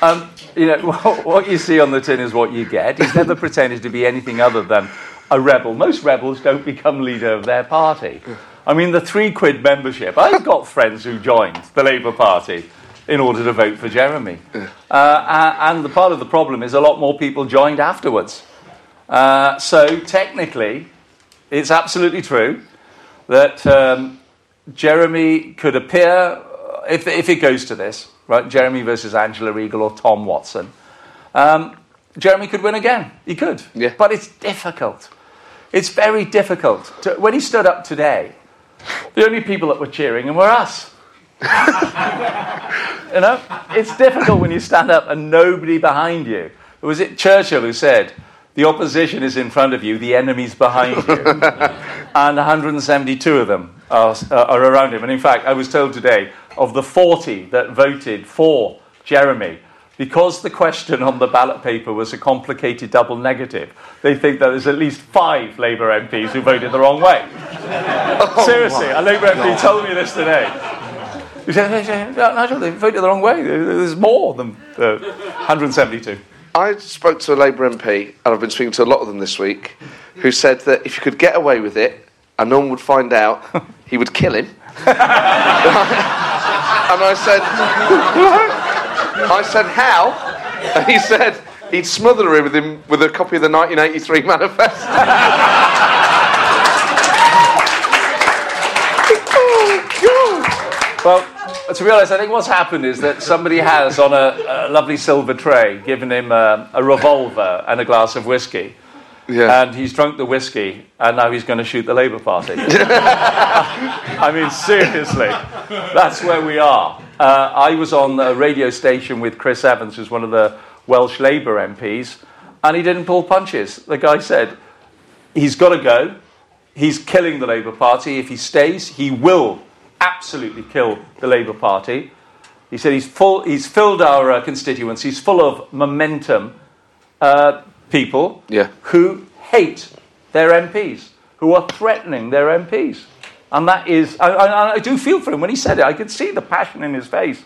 Um, you know, what, [laughs] what you see on the tin is what you get. He's never pretended to be anything other than a rebel. Most rebels don't become leader of their party. I mean, the three quid membership. I've got friends who joined the Labour Party in order to vote for Jeremy. Uh, and the part of the problem is a lot more people joined afterwards. Uh, so technically, it's absolutely true that um, Jeremy could appear, if, if it goes to this, right, Jeremy versus Angela Eagle or Tom Watson, um, Jeremy could win again. He could. Yeah. But it's difficult. It's very difficult. To, when he stood up today, the only people that were cheering him were us. [laughs] you know, it's difficult when you stand up and nobody behind you. Was it Churchill who said, "The opposition is in front of you, the enemy's behind you," [laughs] and 172 of them are, uh, are around him. And in fact, I was told today of the 40 that voted for Jeremy. Because the question on the ballot paper was a complicated double negative, they think that there's at least five Labour MPs who voted the wrong way. [laughs] Seriously, a Labour MP told me this today. He said, Nigel, they voted the wrong way. There's more than uh, 172. I spoke to a Labour MP, and I've been speaking to a lot of them this week, who said that if you could get away with it and no one would find out, he would kill him. [laughs] [laughs] and I said, I said, how? And he said, he'd smother him with, him with a copy of the 1983 manifesto. [laughs] Well, to be honest, I think what's happened is that somebody has, on a, a lovely silver tray, given him a, a revolver and a glass of whiskey. Yeah. And he's drunk the whiskey, and now he's going to shoot the Labour Party. [laughs] [laughs] I mean, seriously, that's where we are. Uh, I was on a radio station with Chris Evans, who's one of the Welsh Labour MPs, and he didn't pull punches. The guy said, he's got to go. He's killing the Labour Party. If he stays, he will absolutely kill the Labour Party. He said he's, full, he's filled our uh, constituents, he's full of momentum uh, people Yeah. who hate their MPs, who are threatening their MPs. And that is, I, I, I do feel for him when he said it. I could see the passion in his face.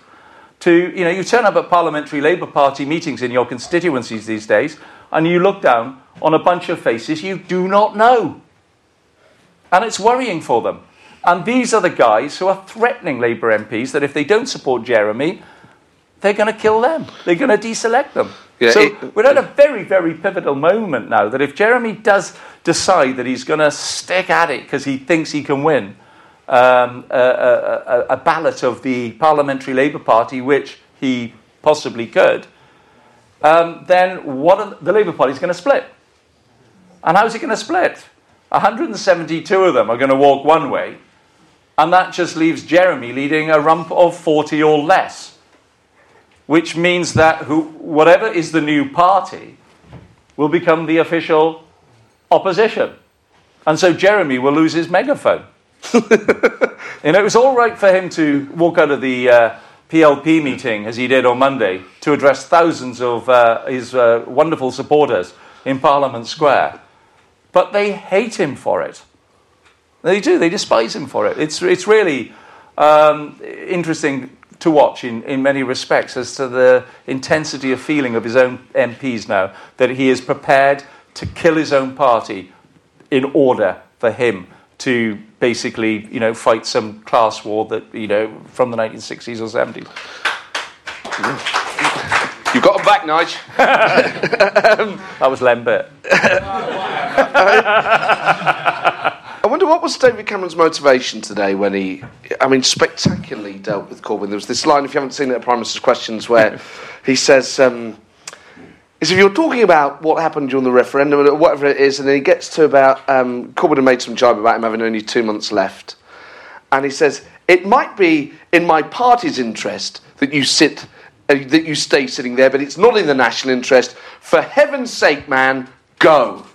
To, you know, you turn up at parliamentary Labour Party meetings in your constituencies these days, and you look down on a bunch of faces you do not know. And it's worrying for them. And these are the guys who are threatening Labour MPs that if they don't support Jeremy, they're going to kill them. They're going to deselect them. Yeah, so it- we're at a very, very pivotal moment now that if Jeremy does decide that he's going to stick at it because he thinks he can win um, a, a, a, ballot of the Parliamentary Labour Party, which he possibly could, um, then what are, the Labour Party is going to split. And how's it going to split? 172 of them are going to walk one way, and that just leaves Jeremy leading a rump of 40 or less, which means that who, whatever is the new party will become the official opposition. And so Jeremy will lose his megaphone. [laughs] you know, it was all right for him to walk out of the uh, PLP meeting, as he did on Monday, to address thousands of uh, his uh, wonderful supporters in Parliament Square. But they hate him for it. They do. They despise him for it. It's, it's really um, interesting to watch in, in many respects as to the intensity of feeling of his own MPs now that he is prepared to kill his own party in order for him to basically, you know, fight some class war that, you know, from the 1960s or 70s. You've got him back, Nige. [laughs] [laughs] That was Lembit. [laughs] Wonder what was David Cameron's motivation today when he, I mean, spectacularly dealt with Corbyn. There was this line, if you haven't seen it at Prime Minister's Questions, where he says, um, is if you're talking about what happened during the referendum or whatever it is, and then he gets to about, um, Corbyn had made some jibe about him having only two months left. And he says, it might be in my party's interest that you sit, uh, that you stay sitting there, but it's not in the national interest. For heaven's sake, man, go.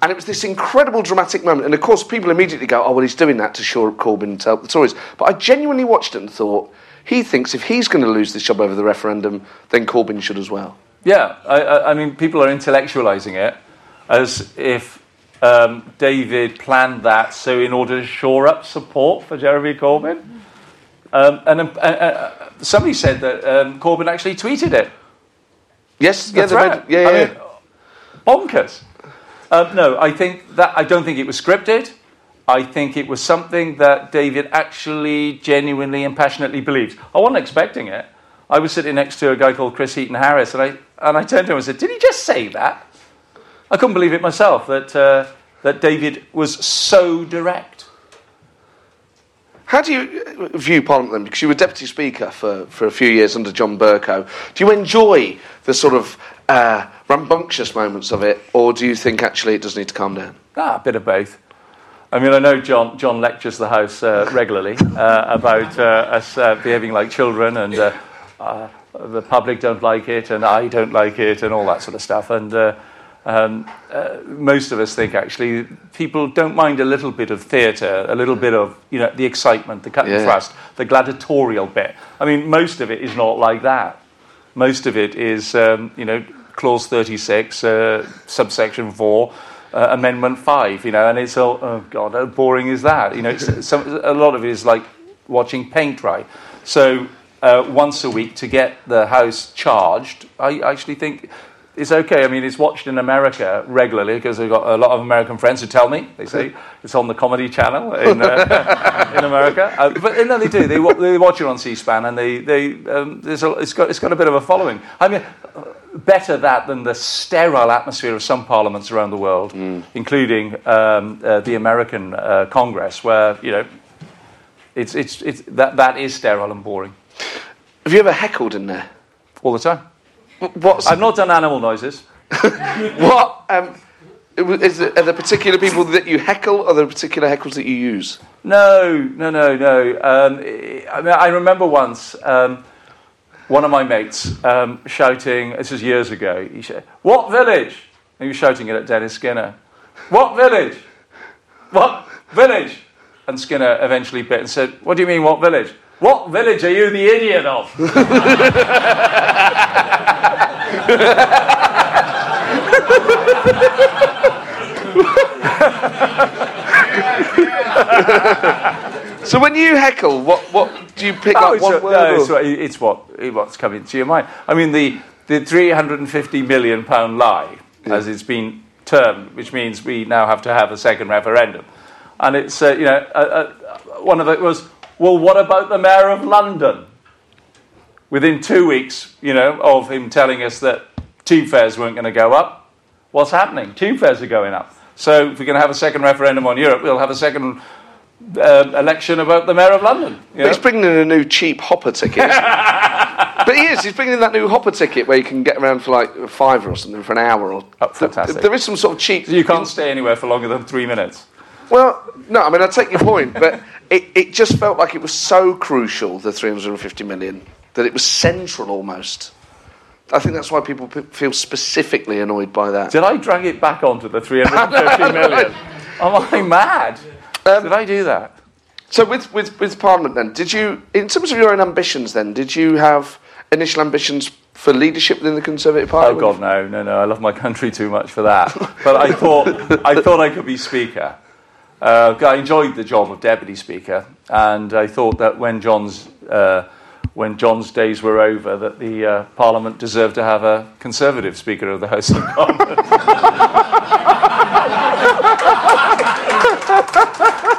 And it was this incredible dramatic moment. And of course, people immediately go, oh, well, he's doing that to shore up Corbyn and to help the Tories. But I genuinely watched it and thought, he thinks if he's going to lose this job over the referendum, then Corbyn should as well. Yeah, I, I, I mean, people are intellectualizing it as if um, David planned that so in order to shore up support for Jeremy Corbyn. Um, and uh, uh, somebody said that um, Corbyn actually tweeted it. Yes, yeah, right. made- yeah, I yeah. mean, bonkers. Um, no, I think that I don't think it was scripted. I think it was something that David actually genuinely and passionately believed. I wasn't expecting it. I was sitting next to a guy called Chris Heaton Harris, and I and I turned to him and said, "Did he just say that?" I couldn't believe it myself that uh, that David was so direct. How do you view Parliament then? Because you were Deputy Speaker for, for a few years under John Bercow. Do you enjoy the sort of uh, rambunctious moments of it, or do you think actually it does need to calm down? Ah, a bit of both. I mean, I know John, John lectures the House uh, regularly uh, about uh, us uh, behaving like children and uh, uh, the public don't like it and I don't like it and all that sort of stuff. And uh, um, uh, most of us think actually people don't mind a little bit of theatre, a little bit of you know the excitement, the cut and Yeah. thrust, the gladiatorial bit. I mean, most of it is not like that. Most of it is, um, you know, clause 36, uh, subsection 4, uh, amendment 5, you know, and it's all, oh God, how boring is that? You know, it's, [laughs] some, a lot of it is like watching paint dry. So uh, once a week to get the house charged, I actually think it's okay. I mean, it's watched in America regularly because I've got a lot of American friends who tell me. They say [laughs] it's on the Comedy Channel in, uh, [laughs] in America. Uh, but no, they do. They, they watch it on C-SPAN, and they, they um, there's a, it's got it's got a bit of a following. I mean, better that than the sterile atmosphere of some parliaments around the world, including um, uh, the American uh, Congress, where you know it's it's it's that that is sterile and boring Have you ever heckled in there? all the time. What's, I've not done animal noises. [laughs] what, um, is there, are there particular people that you heckle, or are there particular heckles that you use? No, no, no, no. Um, I, mean, I remember once um, one of my mates um, shouting, this was years ago, he said, What village? And he was shouting it at Dennis Skinner. What village? What village? And Skinner eventually bit and said, What do you mean, what village? What village are you the idiot of? [laughs] [laughs] So when you heckle, what, what do you pick Oh, up it's, one word? no, it's, what- it's what what's coming to your mind. I mean, the the 350 million pound lie, as it's been termed, which means we now have to have a second referendum, and it's uh, you know uh, uh, one of it was well, what about the mayor of London? Within two weeks, you know, of him telling us that tube fares weren't going to go up, what's happening? Tube fares are going up. So if we're going to have a second referendum on Europe, we'll have a second uh, election about the mayor of London. But know? he's bringing in a new cheap hopper ticket. [laughs] but he is. He's bringing in that new hopper ticket where you can get around for like a fiver or something for an hour. Or Oh, fantastic. There is some sort of cheap. You can't stay anywhere for longer than three minutes. Well, no. I mean, I take your point, but it, it just felt like it was so crucial the 350 million that it was central almost. I think that's why people p- feel specifically annoyed by that. Did I drag it back onto the [laughs] 350 million? Am I mad? Um, Did I do that? So with, with, with Parliament then, did you, in terms of your own ambitions then, did you have initial ambitions for leadership within the Conservative Party? Oh God, no, no, no! I love my country too much for that. [laughs] But I thought, I thought I could be speaker. Uh, I enjoyed the job of deputy speaker, and I thought that when John's uh, when John's days were over, that the uh, Parliament deserved to have a Conservative Speaker of the House of Commons. [laughs]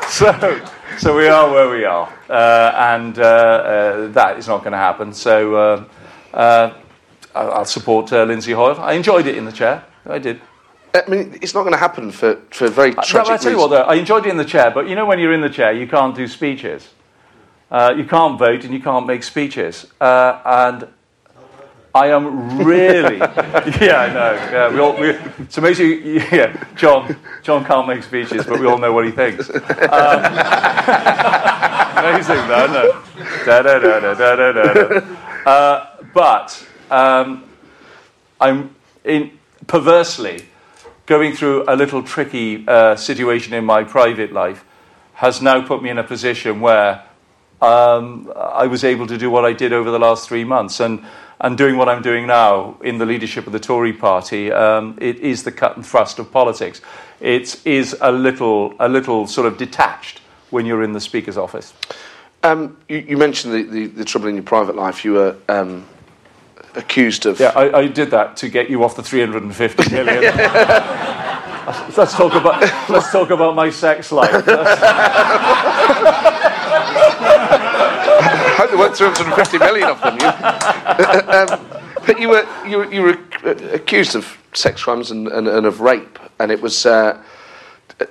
[laughs] so, so we are where we are, uh, and uh, uh, that is not going to happen. So uh, uh, I'll support uh, Lindsay Hoyle. I enjoyed it in the chair. I did. I mean, it's not going to happen for, for very tragic no, I tell you what, though, I enjoyed it in the chair, but you know when you're in the chair, you can't do speeches. Uh, you can't vote and you can't make speeches. Uh, and I am really, [laughs] yeah, I know. Yeah, we all, we, it's amazing. Yeah, John, John can't make speeches, but we all know what he thinks. Um, [laughs] amazing, though, it? Da, da, da, da, da, da, da, da. Uh, but um, I'm in, perversely going through a little tricky uh, situation in my private life has now put me in a position where um, I was able to do what I did over the last three months. And, and doing what I'm doing now in the leadership of the Tory party, um, it is the cut and thrust of politics. It is a little, a little sort of detached when you're in the Speaker's office. Um, you, you mentioned the, the, the trouble in your private life. You were um, accused of. Yeah, I, I did that to get you off the 350 million. [laughs] let's talk about let's talk about my sex life. [laughs] Hope there weren't 350 million of them. You, [laughs] um, but you were you were, you were accused of sex crimes and, and, and of rape, and it was uh,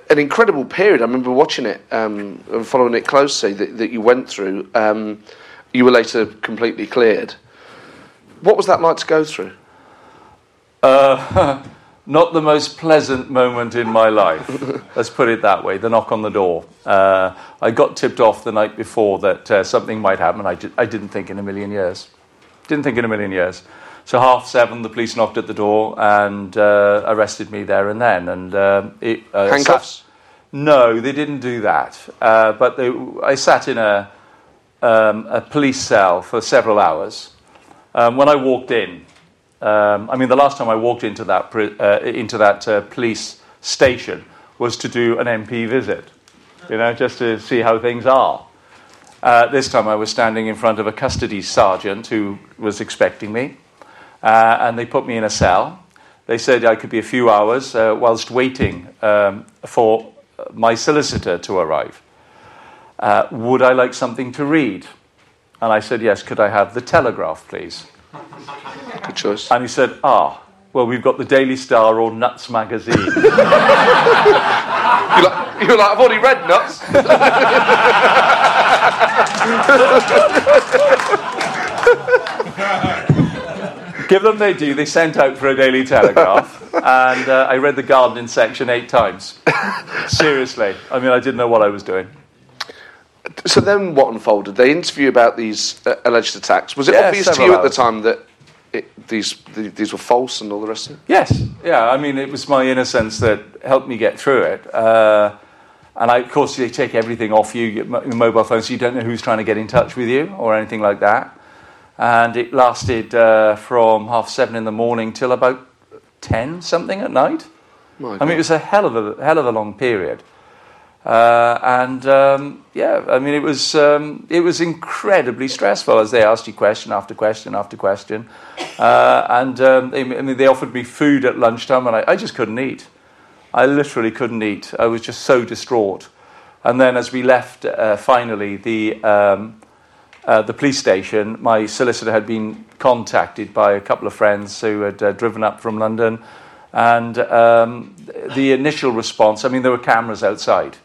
an incredible period. I remember watching it um, and following it closely that, that you went through. Um, you were later completely cleared. What was that like to go through? Uh, [laughs] not the most pleasant moment in my life. [laughs] Let's put it that way. The knock on the door. Uh, I got tipped off the night before that uh, something might happen. I, di- I didn't think in a million years. Didn't think in a million years. So half seven, the police knocked at the door and uh, arrested me there and then. And um it, uh, Handcuffs? sat- no, they didn't do that. Uh, but they, I sat in a, um, a police cell for several hours. Um, when I walked in, um, I mean, the last time I walked into that uh, into that uh, police station was to do an MP visit, you know, just to see how things are. Uh, this time I was standing in front of a custody sergeant who was expecting me, uh, and they put me in a cell. They said I could be a few hours uh, whilst waiting um, for my solicitor to arrive. Uh, would I like something to read? And I said, Yes, could I have the Telegraph, please? Good choice. And he said, Ah, well, we've got the Daily Star or Nuts magazine. [laughs] you're, like, you were like, I've already read Nuts. [laughs] Give them they do. They sent out for a Daily Telegraph. and uh, I read the gardening section eight times. Seriously. I mean, I didn't know what I was doing. So then, what unfolded? They interview about these uh, alleged attacks. Was it Yeah, obvious to you at the time that it, these th- these were false and all the rest of it? Yes, yeah. I mean, it was my innocence that helped me get through it. Uh, and I, of course, they take everything off you, your mobile phone, so you don't know who's trying to get in touch with you or anything like that. And it lasted uh, from half seven in the morning till about ten something at night. My I mean, it was a hell of a hell of a long period. Uh, and um, yeah, I mean, it was um, it was incredibly stressful as they asked you question after question after question, uh, and um, they, I mean, they offered me food at lunchtime, and I, I just couldn't eat. I literally couldn't eat. I was just so distraught. And then, as we left, uh, finally the um, uh, the police station, my solicitor had been contacted by a couple of friends who had uh, driven up from London, and um, the initial response. I mean, there were cameras outside.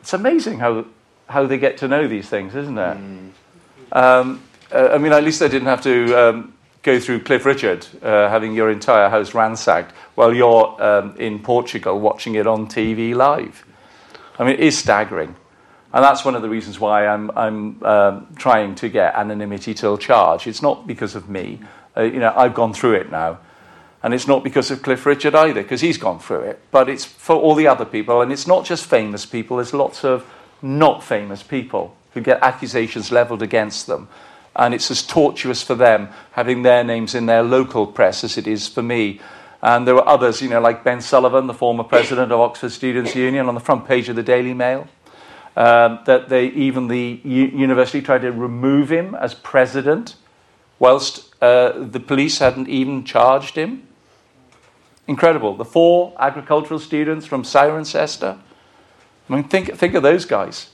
It's amazing how how they get to know these things, isn't it? Um, uh, I mean, at least they didn't have to um, go through Cliff Richard, uh, having your entire house ransacked while you're um, in Portugal watching it on TV live. I mean, it is staggering. And that's one of the reasons why I'm, I'm um, trying to get anonymity till charge. It's not because of me. Uh, you know, I've gone through it now. And it's not because of Cliff Richard either, because he's gone through it. But it's for all the other people. And it's not just famous people, there's lots of not famous people who get accusations leveled against them. And it's as tortuous for them having their names in their local press as it is for me. And there were others, you know, like Ben Sullivan, the former president of Oxford Students' Union, on the front page of the Daily Mail. Um, that they even the u- university tried to remove him as president, whilst uh, the police hadn't even charged him. Incredible. The four agricultural students from Cirencester, I mean, think, think of those guys.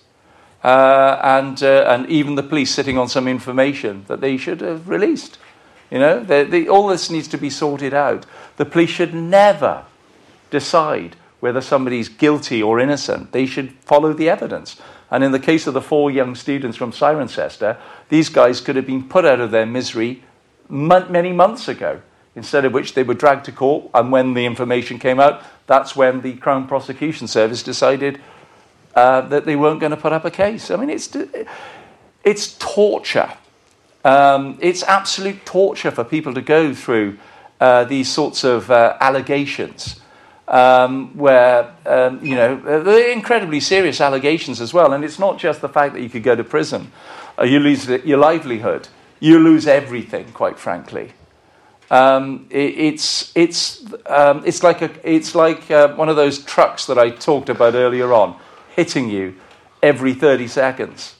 Uh, and, uh, and even the police sitting on some information that they should have released. You know, they, they, all this needs to be sorted out. The police should never decide whether somebody's guilty or innocent. They should follow the evidence. And in the case of the four young students from Cirencester, these guys could have been put out of their misery many months ago, instead of which they were dragged to court. And when the information came out, that's when the Crown Prosecution Service decided uh, that they weren't going to put up a case. I mean, it's, it's torture. Um, it's absolute torture for people to go through uh, these sorts of uh, allegations. Um, where um, you know they're incredibly serious allegations as well, and it's not just the fact that you could go to prison, uh, you lose your livelihood, you lose everything, quite frankly. Um, it, it's it's um, it's like a it's like uh, one of those trucks that I talked about earlier on, hitting you every thirty seconds.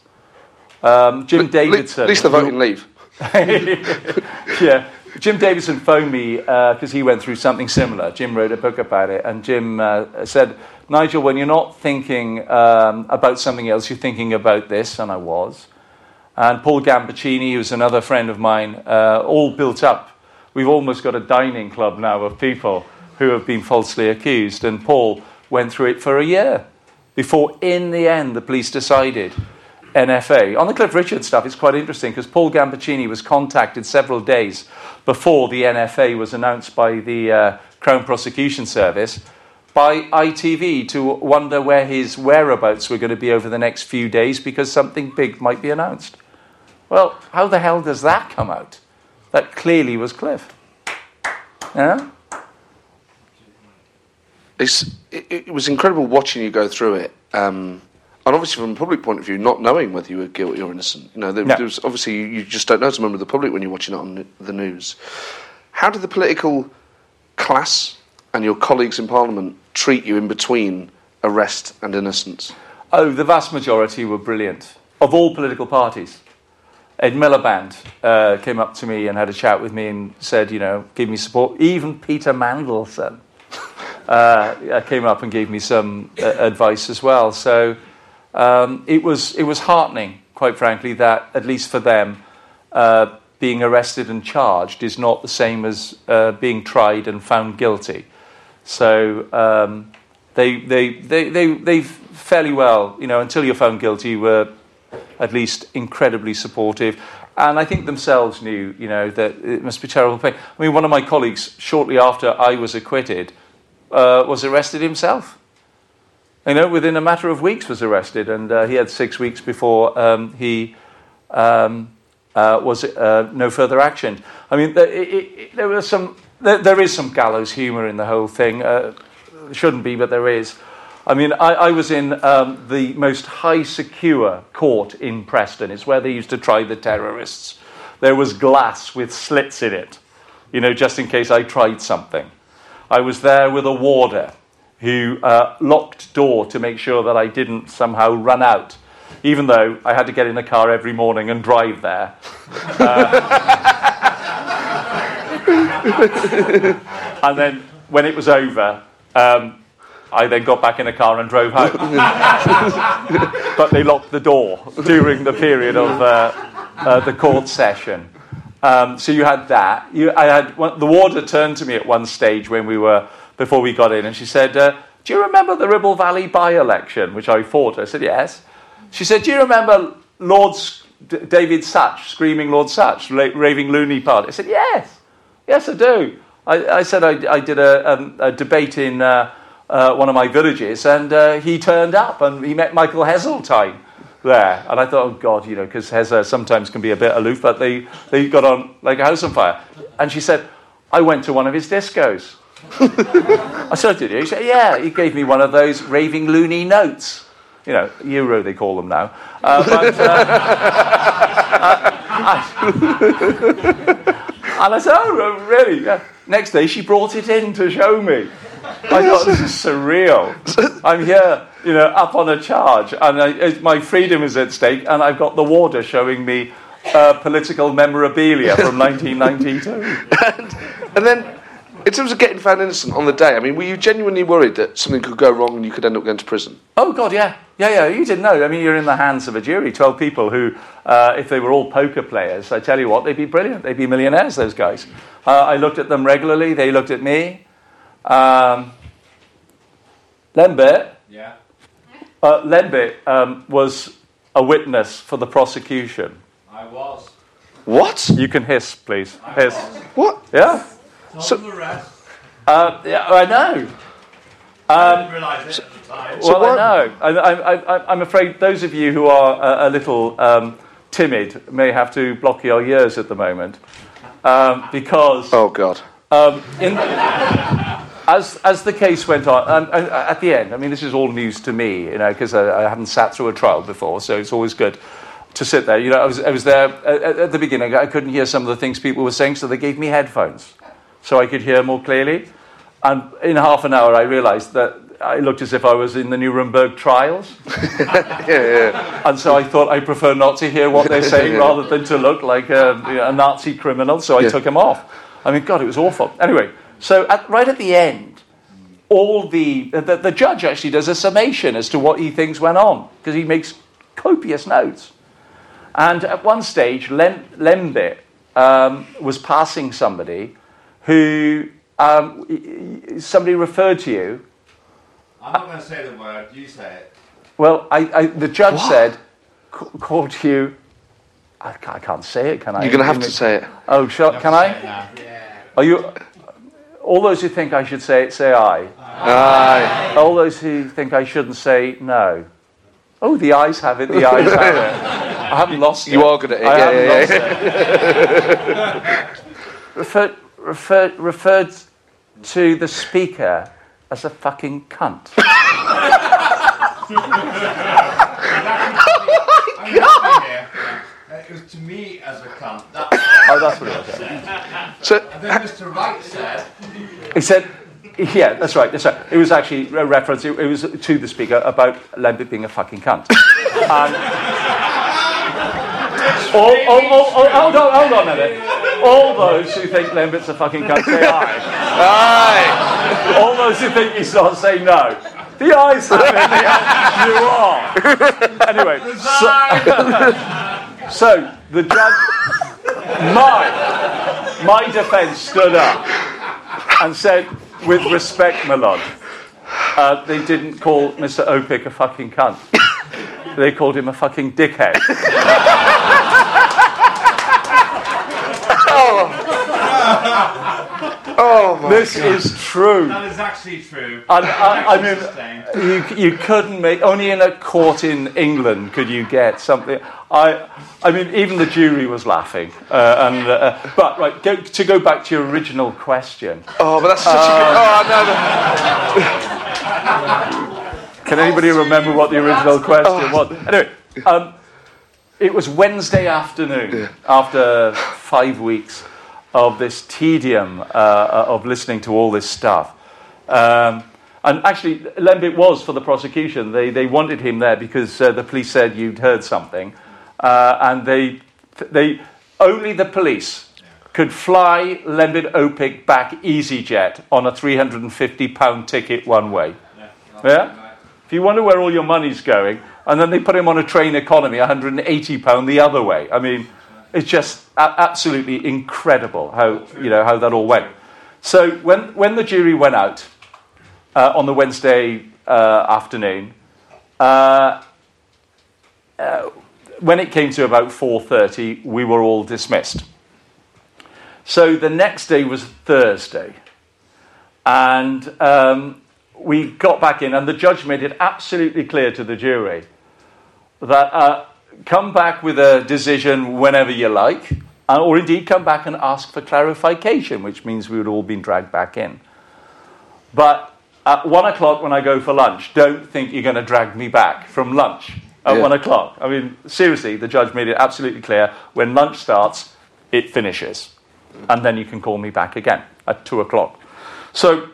Um, Jim Davidson. At least the voting leave. [laughs] yeah. Jim Davidson phoned me because uh, he went through something similar. Jim wrote a book about it, and Jim uh, said, Nigel, when you're not thinking um, about something else, you're thinking about this, and I was. And Paul Gambaccini, who's another friend of mine, uh, all built up. We've almost got a dining club now of people who have been falsely accused, and Paul went through it for a year before, in the end, the police decided NFA. On the Cliff Richard stuff, it's quite interesting because Paul Gambaccini was contacted several days before the NFA was announced by the uh, Crown Prosecution Service by ITV to wonder where his whereabouts were going to be over the next few days because something big might be announced. Well, how the hell does that come out? That clearly was Cliff. Yeah? It's, it, it was incredible watching you go through it. Um, and obviously, from a public point of view, not knowing whether you were guilty or innocent, you know, there, Yeah. there was obviously you, you just don't know as a member of the public when you're watching it on the news. How did the political class and your colleagues in Parliament treat you in between arrest and innocence? Oh, the vast majority were brilliant, of all political parties. Ed Miliband uh, came up to me and had a chat with me and said, you know, give me support. Even Peter Mandelson [laughs] uh, came up and gave me some uh, advice as well. So um, it was it was heartening, quite frankly, that at least for them, uh, being arrested and charged is not the same as uh, being tried and found guilty. So um, they, they, they, they, they fairly well, you know, until you're found guilty, were at least incredibly supportive. And I think themselves knew, you know, that it must be terrible pain. I mean, one of my colleagues, shortly after I was acquitted, uh, was arrested himself. You know, within a matter of weeks was arrested, and uh, he had six weeks before um, he um, uh, was uh, no further action. I mean, there, it, it, there was some, there, there is some gallows humour in the whole thing. Uh, shouldn't be, but there is. I mean, I, I was in um, the most high secure court in Preston. It's where they used to try the terrorists. There was glass with slits in it, you know, just in case I tried something. I was there with a warder who uh, locked door to make sure that I didn't somehow run out, even though I had to get in a car every morning and drive there. Uh, [laughs] and then when it was over, um, I then got back in a car and drove home. [laughs] but they locked the door during the period of uh, uh, the court session. Um, so you had that. You, I had one, the warder turned to me at one stage when we were before we got in, and she said, uh, "Do you remember the Ribble Valley by-election, which I fought?" I said, "Yes." She said, "Do you remember Lord D- David Sutch screaming Lord Sutch, ra- raving loony party?" I said, "Yes, yes, I do." I, I said I, I did a, um, a debate in uh, uh, one of my villages, and uh, he turned up and he met Michael Heseltine there. And I thought, oh God, you know, because Hezza sometimes can be a bit aloof, but they, they got on like a house on fire. And she said, I went to one of his discos. [laughs] I said, did you? He said, yeah. He gave me one of those raving loony notes. You know, euro they call them now. Uh, but, uh, [laughs] I- [laughs] and I said, oh, really? Yeah. Next day, she brought it in to show me. I thought, this is surreal. I'm here, you know, up on a charge, and I, it- my freedom is at stake, and I've got the warder showing me uh, political memorabilia from 1992. [laughs] And then In terms of getting found innocent on the day, I mean, were you genuinely worried that something could go wrong and you could end up going to prison? Oh God, yeah, yeah, yeah. You didn't know. I mean, you're in the hands of a jury, twelve people who, uh, if they were all poker players, I tell you what, they'd be brilliant. They'd be millionaires. Those guys. Uh, I looked at them regularly. They looked at me. Um, Lembit, Yeah. uh, Lembit um, was a witness for the prosecution. I was. What? You can hiss, please. Hiss. What? Yeah. Not So- the rest. Uh, yeah, I know. I didn't realise it at the time. So well, I know. I, I, I, I'm afraid those of you who are a, a little um, timid may have to block your ears at the moment um, because Oh, God. um, in, as, as the case went on, and, and at the end, I mean, this is all news to me, you know, because I, I haven't sat through a trial before, so it's always good to sit there. You know, I was, I was there at, at the beginning, I couldn't hear some of the things people were saying, so they gave me headphones so I could hear more clearly. And in half an hour, I realized that I looked as if I was in the Nuremberg trials. [laughs] Yeah, yeah. And so I thought I prefer not to hear what they're saying [laughs] rather than to look like a, you know, a Nazi criminal. So I Yeah. took him off. I mean, God, it was awful. Anyway, so at, right at the end, all the, the the judge actually does a summation as to what he thinks went on because he makes copious notes. And at one stage, Lem, Lembit um, was passing somebody who um, somebody referred to you I'm not going to say the word. You say it. Well, I, I, the judge said, c- called you. I can't, I can't say it, can I? You're going to have to say it. Oh, shall, You can I? say it now. Are you? All those who think I should say it, say I. Aye. All those who think I shouldn't say no. Oh, the ayes have it. The ayes have it. [laughs] I haven't lost it. You are good at it. I Yeah, haven't yeah, lost it. [laughs] referred, referred, referred to the speaker as a fucking cunt. I'm happy here. Uh, It was to me as a cunt. That's Oh, that's what it was. yeah. So, and then Mr. Wright said, He said, yeah, that's right, that's right. It was actually a reference, it, it was to the speaker about Lembit being a fucking cunt. and [laughs] all, all, all, all, hold, on, hold on a minute. All those who think Lembit's a fucking cunt say aye. aye. All those who think he's not say no. The ayes have it, the you are. Anyway, so, [laughs] so the judge, my, my defence stood up and said, with respect, my lord, uh, they didn't call Mr. Öpik a fucking cunt. They called him a fucking dickhead. [laughs] Oh, oh my This is true. that is actually true. And I, I mean, you, you couldn't make only in a court in England could you get something. I, I mean, even the jury was laughing. Uh, and uh, but right, go, to go back to your original question, Oh, but that's such a good. Oh, no, no. [laughs] can anybody remember what the original question was? Anyway, um, it was Wednesday afternoon after five weeks of this tedium uh, of listening to all this stuff. Um, and actually, Lembit was for the prosecution. They, they wanted him there because uh, the police said you'd heard something. Uh, and they, they, only the police could fly Lembit Öpik back EasyJet on a £350 ticket one way. Yeah? You wonder where all your money's going, and then they put him on a train economy, £180 the other way. I mean, it's just absolutely incredible how, you know, how that all went. So when, when the jury went out uh, on the Wednesday uh, afternoon, uh, uh, when it came to about 4.30, we were all dismissed. So the next day was Thursday. And um, we got back in, and the judge made it absolutely clear to the jury that uh, come back with a decision whenever you like, uh, or indeed come back and ask for clarification, which means we would all been dragged back in. But at one o'clock when I go for lunch, don't think you're going to drag me back from lunch at Yeah. one o'clock. I mean, seriously, the judge made it absolutely clear when lunch starts, it finishes. And then you can call me back again at two o'clock. So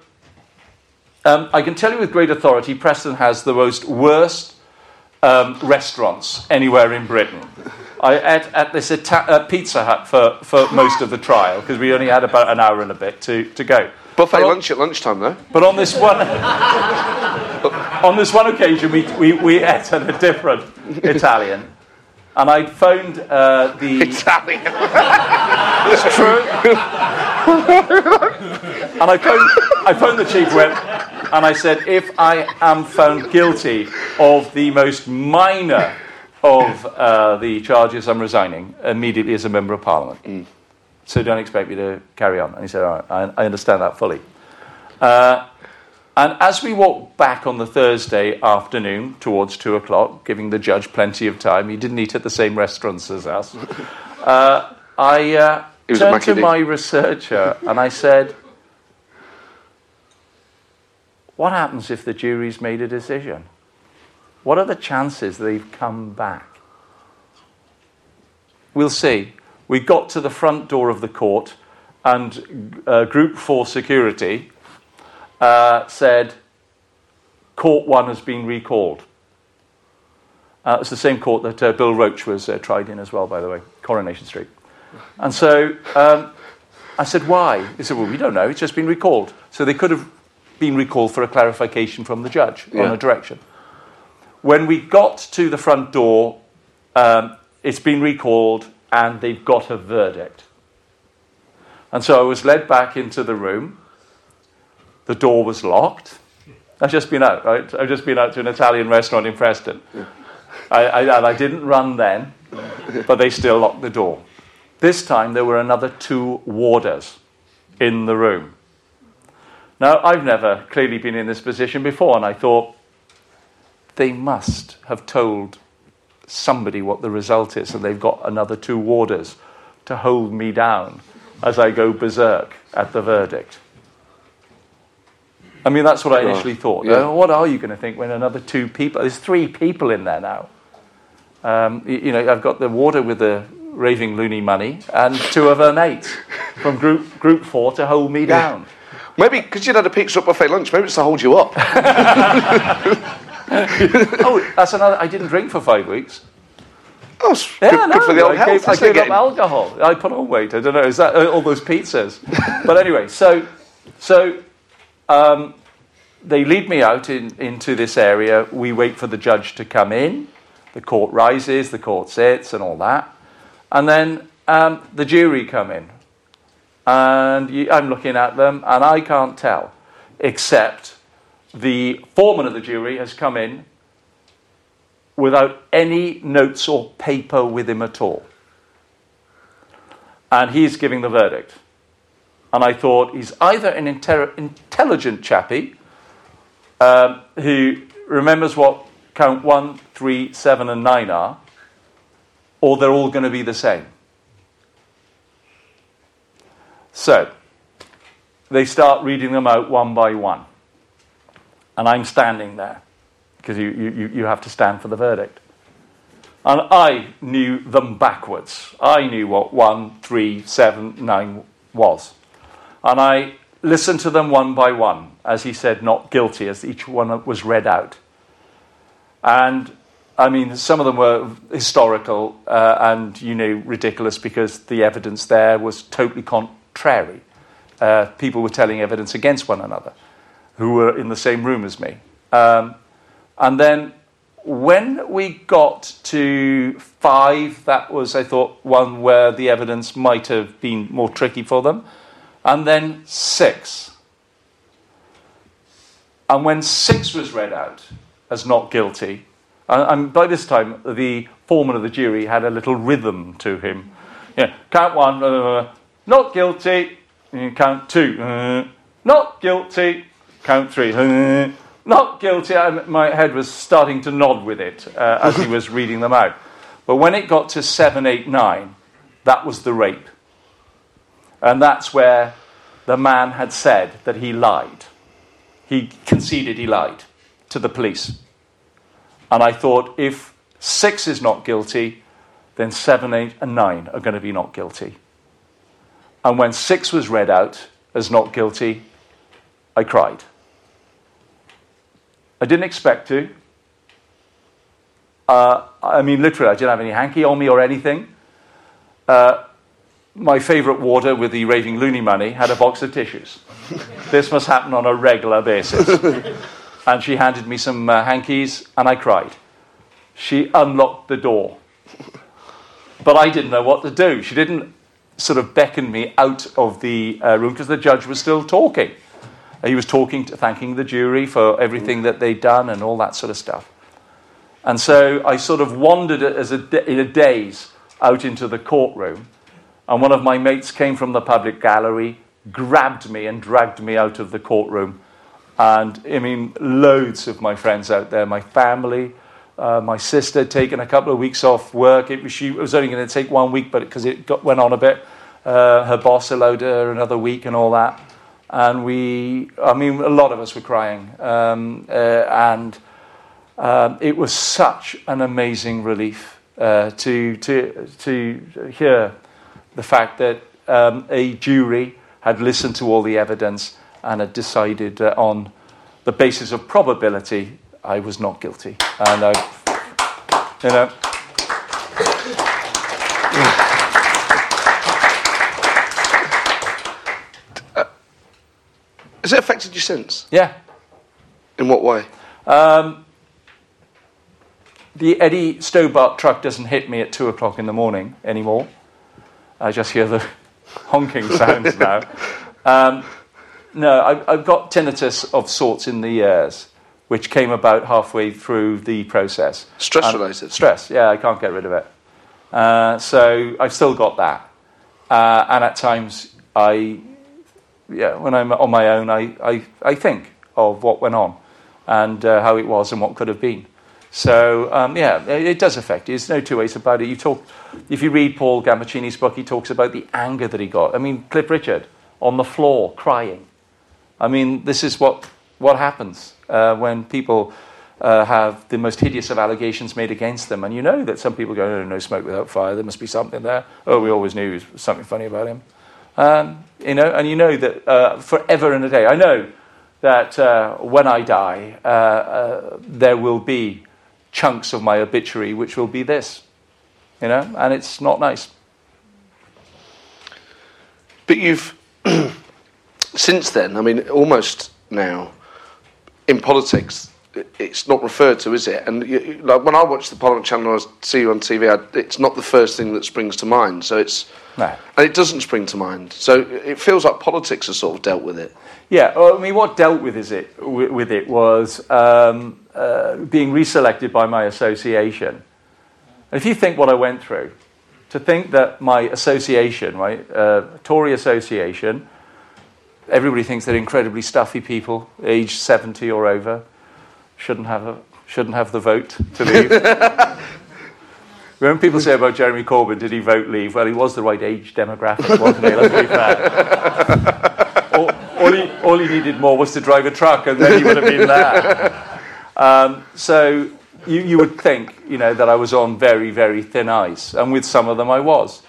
um, I can tell you with great authority, Preston has the most worst um, restaurants anywhere in Britain. I ate at this Ita- uh, Pizza Hut for, for most of the trial because we only had about an hour and a bit to, to go. Buffet But on- lunch at lunchtime, though. But on this one, [laughs] on this one occasion, we, we, we ate at a different Italian, and I phoned uh, the. [laughs] Italian. It's true. and I phoned, I phoned the chief whip, and I said, if I am found guilty of the most minor of uh, the charges, I'm resigning immediately as a member of parliament. So don't expect me to carry on. And he said, all right, I, I understand that fully. Uh, and as we walked back on the Thursday afternoon towards two o'clock, giving the judge plenty of time, he didn't eat at the same restaurants as us. Uh, I uh, turned to my researcher and I said, What happens if the jury's made a decision? What are the chances they've come back? We'll see. We got to the front door of the court, and uh, Group 4 security uh, said, Court 1 has been recalled. Uh, it's the same court that uh, Bill Roache was uh, tried in as well, by the way, Coronation Street. And so um, I said, why? He said, well, we don't know. It's just been recalled. So they could have been recalled for a clarification from the judge on a direction. When we got to the front door, um, it's been recalled and they've got a verdict. And so I was led back into the room. The door was locked. I've just been out, right? I've just been out to an Italian restaurant in Preston. I, I, and I didn't run then, but they still locked the door. This time there were another two warders in the room. Now, I've never clearly been in this position before, and I thought they must have told somebody what the result is, and they've got another two warders to hold me down as I go berserk at the verdict. I mean, that's what I initially thought. Yeah. Uh, What are you going to think when another two people? There's three people in there now. Um, you, you know, I've got the warder with the raving loony money and two of her mates from group group four to hold me down. Maybe because you'd had a pizza buffet lunch, maybe it's to hold you up. [laughs] oh, that's another. I didn't drink for five weeks. Oh, Yeah, good, no, good for the old I health. gave, I gave up alcohol. I put on weight. I don't know. Is that uh, all those pizzas? but anyway, so so um, they lead me out in, into this area. We wait for the judge to come in. The court rises. The court sits, and all that. And then um, the jury come in, and you, I'm looking at them, and I can't tell, except the foreman of the jury has come in without any notes or paper with him at all. And he's giving the verdict. And I thought he's either an inter- intelligent chappie um, who remembers what count one, three, seven, and nine are, or they're all going to be the same. So, they start reading them out one by one. And I'm standing there because you, you, you have to stand for the verdict. And I knew them backwards. I knew what one, three, seven, nine was. And I listened to them one by one as he said not guilty, as each one was read out. And I mean, some of them were historical uh, and, you know, ridiculous because the evidence there was totally contrary. Uh, people were telling evidence against one another who were in the same room as me. Um, and then when we got to five, that was, I thought, one where the evidence might have been more tricky for them. And then six. And when six was read out as not guilty, and, and by this time the foreman of the jury had a little rhythm to him. Yeah, count one, uh, not guilty, count two, uh, not guilty, count three, uh, not guilty. I, my head was starting to nod with it uh, as he [laughs] was reading them out. But when it got to seven, eight, nine, that was the rape. And that's where the man had said that he lied. He conceded he lied to the police. And I thought if six is not guilty, then seven, eight, and nine are going to be not guilty. And when six was read out as not guilty, I cried. I didn't expect to. Uh, I mean, literally, I didn't have any hanky on me or anything. Uh, my favourite warder with the raving loony money had a box of tissues. [laughs] this must happen on a regular basis. [laughs] and she handed me some uh, hankies, and I cried. She unlocked the door. But I didn't know what to do. She didn't sort of beckon me out of the uh, room because the judge was still talking. He was talking, to, thanking the jury for everything that they'd done and all that sort of stuff. And so I sort of wandered as a, in a daze out into the courtroom, and one of my mates came from the public gallery, grabbed me, and dragged me out of the courtroom. And I mean, loads of my friends out there, my family, uh, my sister had taken a couple of weeks off work. It was, she, it was only going to take one week, but because it got, went on a bit, uh, her boss allowed her another week and all that. And we, I mean, a lot of us were crying. Um, uh, and um, it was such an amazing relief uh, to, to, to hear the fact that um, a jury had listened to all the evidence and had decided uh, on the basis of probability I was not guilty. And I, you know. Uh, has it affected you since? Yeah. In what way? Um, the Eddie Stobart truck doesn't hit me at two o'clock in the morning anymore. I just hear the honking sounds now. Um, no, I've, I've, got tinnitus of sorts in the ears which came about halfway through the process. Stress and related? Stress, yeah, I can't get rid of it. Uh, so I've still got that. Uh, and at times, I, yeah, when I'm on my own, I, I, I think of what went on and uh, how it was and what could have been. So um, yeah, it, does affect you. There's no two ways about it. You talk, if you read Paul Gambaccini's book, he talks about the anger that he got. I mean, Cliff Richard on the floor crying. I mean, this is what what happens uh, when people uh, have the most hideous of allegations made against them. And you know that some people go, no, no smoke without fire, there must be something there. Oh, we always knew there was something funny about him. Um, you know, and you know that uh, forever and a day. I know that uh, when I die, uh, uh, there will be chunks of my obituary which will be this. You know, and it's not nice. But you've, [clears throat] since then, I mean, almost now, in politics, it's not referred to, is it? And you, like when I watch the Parliament Channel or see you on TV, I, it's not the first thing that springs to mind. So it's no. and it doesn't spring to mind. So it feels like politics has sort of dealt with it. Yeah, well, I mean, what dealt with is it with it was um, uh, being reselected by my association. And if you think what I went through, to think that my association, right, uh, Tory association, everybody thinks they're incredibly stuffy people, aged 70 or over, shouldn't have, a, shouldn't have the vote to leave. [laughs] when people say about Jeremy Corbyn, did he vote leave? Well, he was the right age demographic, wasn't he? Let's be fair. [laughs] all, all, he, all he needed more was to drive a truck, and then he would have been there. Um, so you, you would think, you know, that I was on very, very thin ice, and with some of them I was.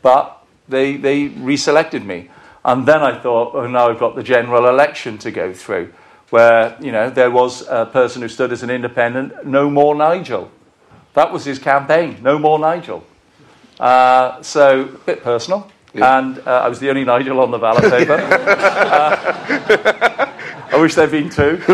But they, they reselected me. And then I thought, oh, now I've got the general election to go through, where, you know, there was a person who stood as an independent, no more Nigel. That was his campaign, no more Nigel. Uh, so, a bit personal. Yeah. And uh, I was the only Nigel on the ballot [laughs] paper. uh, I wish there'd been two. [laughs]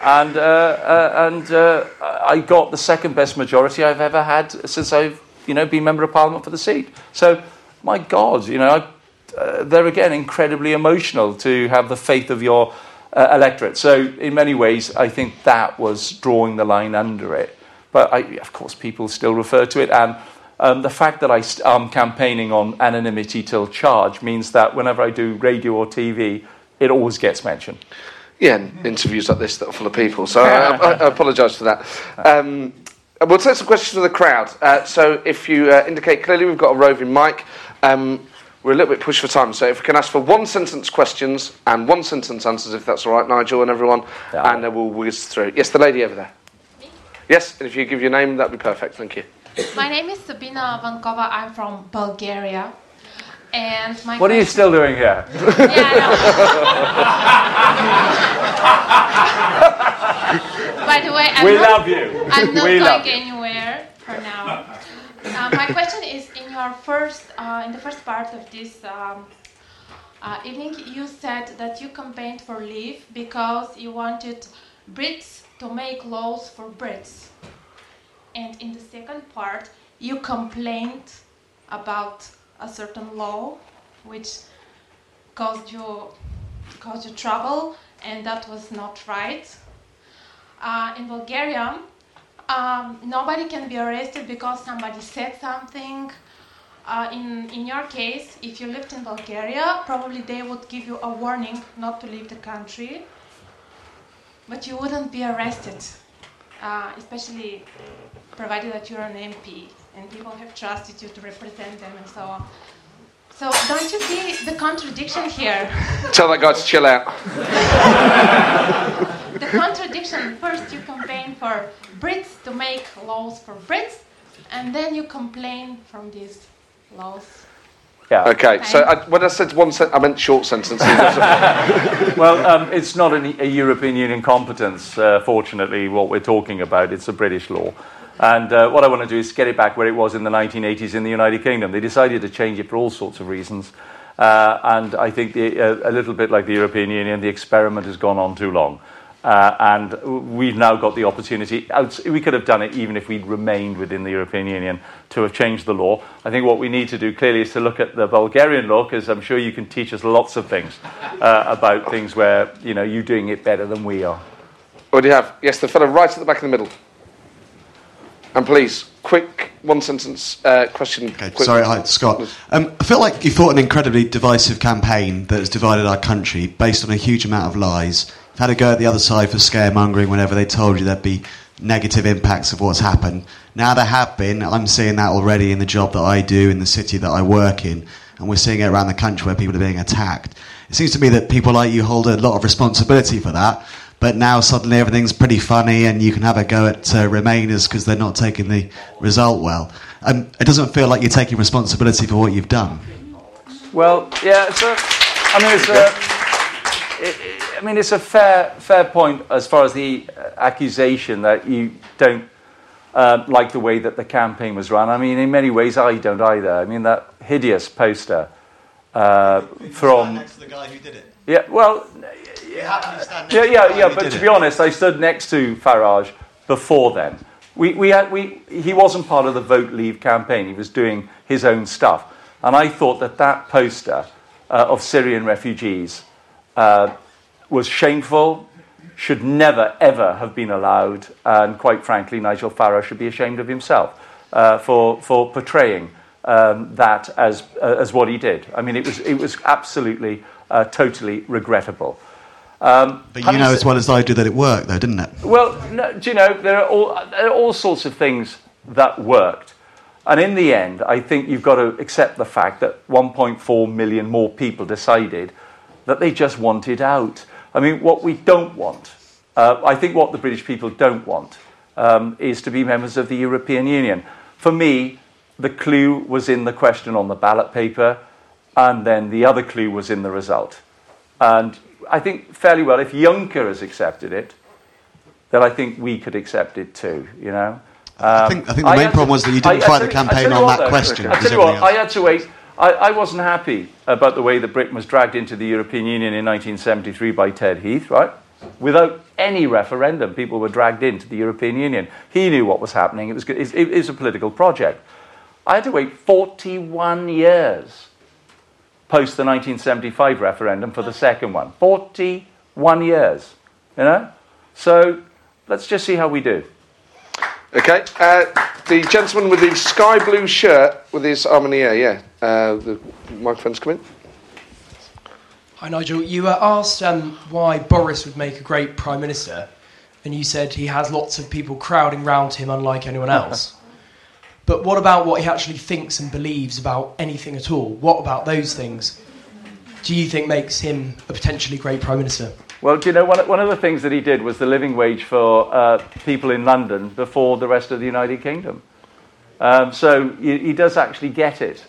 and uh, uh, and uh, I got the second best majority I've ever had since I've you know been member of parliament for the seat. So, my God, you know, I uh, they're again incredibly emotional to have the faith of your uh, electorate. So, in many ways, I think that was drawing the line under it. But I, of course, people still refer to it. And um, the fact that I st- am campaigning on anonymity till charge means that whenever I do radio or TV, it always gets mentioned. Yeah, interviews like this that are full of people. So I, [laughs] I, I apologise for that. Um, we'll take some questions from the crowd. Uh, so if you uh, indicate clearly, we've got a roving mic. Um, we're a little bit pushed for time, so if we can ask for one sentence questions and one sentence answers, if that's all right, Nigel and everyone, yeah. and then we'll whiz through. Yes, the lady over there. Me? Yes, and if you give your name, that'd be perfect. Thank you. My name is Sabina Vankova. I'm from Bulgaria. And my what are you still doing here? [laughs] yeah, [laughs] By the way, I'm We not, love you. I'm [laughs] not We love going you. anywhere for now. Uh, my question is: In your first, uh, in the first part of this um, uh, evening, you said that you campaigned for leave because you wanted Brits to make laws for Brits, and in the second part, you complained about a certain law which caused you caused you trouble, and that was not right. Uh, in Bulgaria, um, nobody can be arrested because somebody said something. Uh, in, in your case, if you lived in Bulgaria, probably they would give you a warning not to leave the country, but you wouldn't be arrested, uh, especially provided that you're an MP and people have trusted you to represent them and so on. So, don't you see the contradiction here? Tell that guy to chill out. [laughs] the contradiction first you campaign for Brits to make laws for Brits, and then you complain from these laws. Yeah. Okay, so I, when I said one sentence, I meant short sentences. [laughs] [laughs] Well, um, it's not an, a European Union competence, uh, fortunately, what we're talking about. It's a British law. And uh, what I want to do is get it back where it was in the 1980s in the United Kingdom. They decided to change it for all sorts of reasons. Uh, and I think the, uh, a little bit like the European Union, the experiment has gone on too long. Uh, and we've now got the opportunity. We could have done it even if we'd remained within the European Union to have changed the law. I think what we need to do clearly is to look at the Bulgarian law, because I'm sure you can teach us lots of things uh, about things where you know you're doing it better than we are. what do you have? Yes, the fellow right at the back in the middle. And please, quick one sentence uh, question. Okay, sorry, hi, Scott. Um, I feel like you fought an incredibly divisive campaign that has divided our country based on a huge amount of lies. You've had a go at the other side for scaremongering whenever they told you there'd be negative impacts of what's happened. Now there have been. I'm seeing that already in the job that I do, in the city that I work in, and we're seeing it around the country where people are being attacked. It seems to me that people like you hold a lot of responsibility for that. But now suddenly everything's pretty funny, and you can have a go at uh, Remainers because they're not taking the result well. Um, it doesn't feel like you're taking responsibility for what you've done. Well, yeah, it's a, I mean, it's a, it, it- I mean, it's a fair, fair point as far as the uh, accusation that you don't uh, like the way that the campaign was run. I mean, in many ways, I don't either. I mean, that hideous poster uh, from. to the guy who did it. Yeah, well, yeah, yeah, yeah. yeah But to be honest, I stood next to Farage before then. We, we had, we, he wasn't part of the Vote Leave campaign. He was doing his own stuff. And I thought that that poster uh, of Syrian refugees uh, was shameful, should never, ever have been allowed. And quite frankly, Nigel Farage should be ashamed of himself uh, for, for portraying um, that as, uh, as what he did. I mean, it was, it was absolutely, uh, totally regrettable. Um, But you know as well as I do that it worked, though, didn't it? well, no, do you know, there are, all, there are all sorts of things that worked. And in the end, I think you've got to accept the fact that 1.4 million more people decided that they just wanted out. I mean, what we don't want, uh, I think what the British people don't want, um, is to be members of the European Union. For me, the clue was in the question on the ballot paper, and then the other clue was in the result. And I think fairly well, if Juncker has accepted it, then I think we could accept it too, you know. I Um, think- I think the main had problem was that you didn't I- I the I campaign on that though, question, I tell you what, I had to wait. I, I wasn't happy about the way that Britain was dragged into the European Union in 1973 by Ted Heath, right? Without any referendum, people were dragged into the European Union. He knew what was happening. It was, it, it was a political project. I had to wait 41 years post the 1975 referendum for the second one. 41 years, you know? So let's just see how we do. Okay, uh, the gentleman with the sky blue shirt with his arm in the air, yeah. Uh, the microphone's come in. Hi, Nigel. You were asked um, why Boris would make a great prime minister, and you said he has lots of people crowding round him, unlike anyone [laughs] else. But what about what he actually thinks and believes about anything at all? What about those things do you think makes him a potentially great prime minister? Well, do you know, one, one of the things that he did was the living wage for uh, people in London before the rest of the United Kingdom. Um, so he, he does actually get it.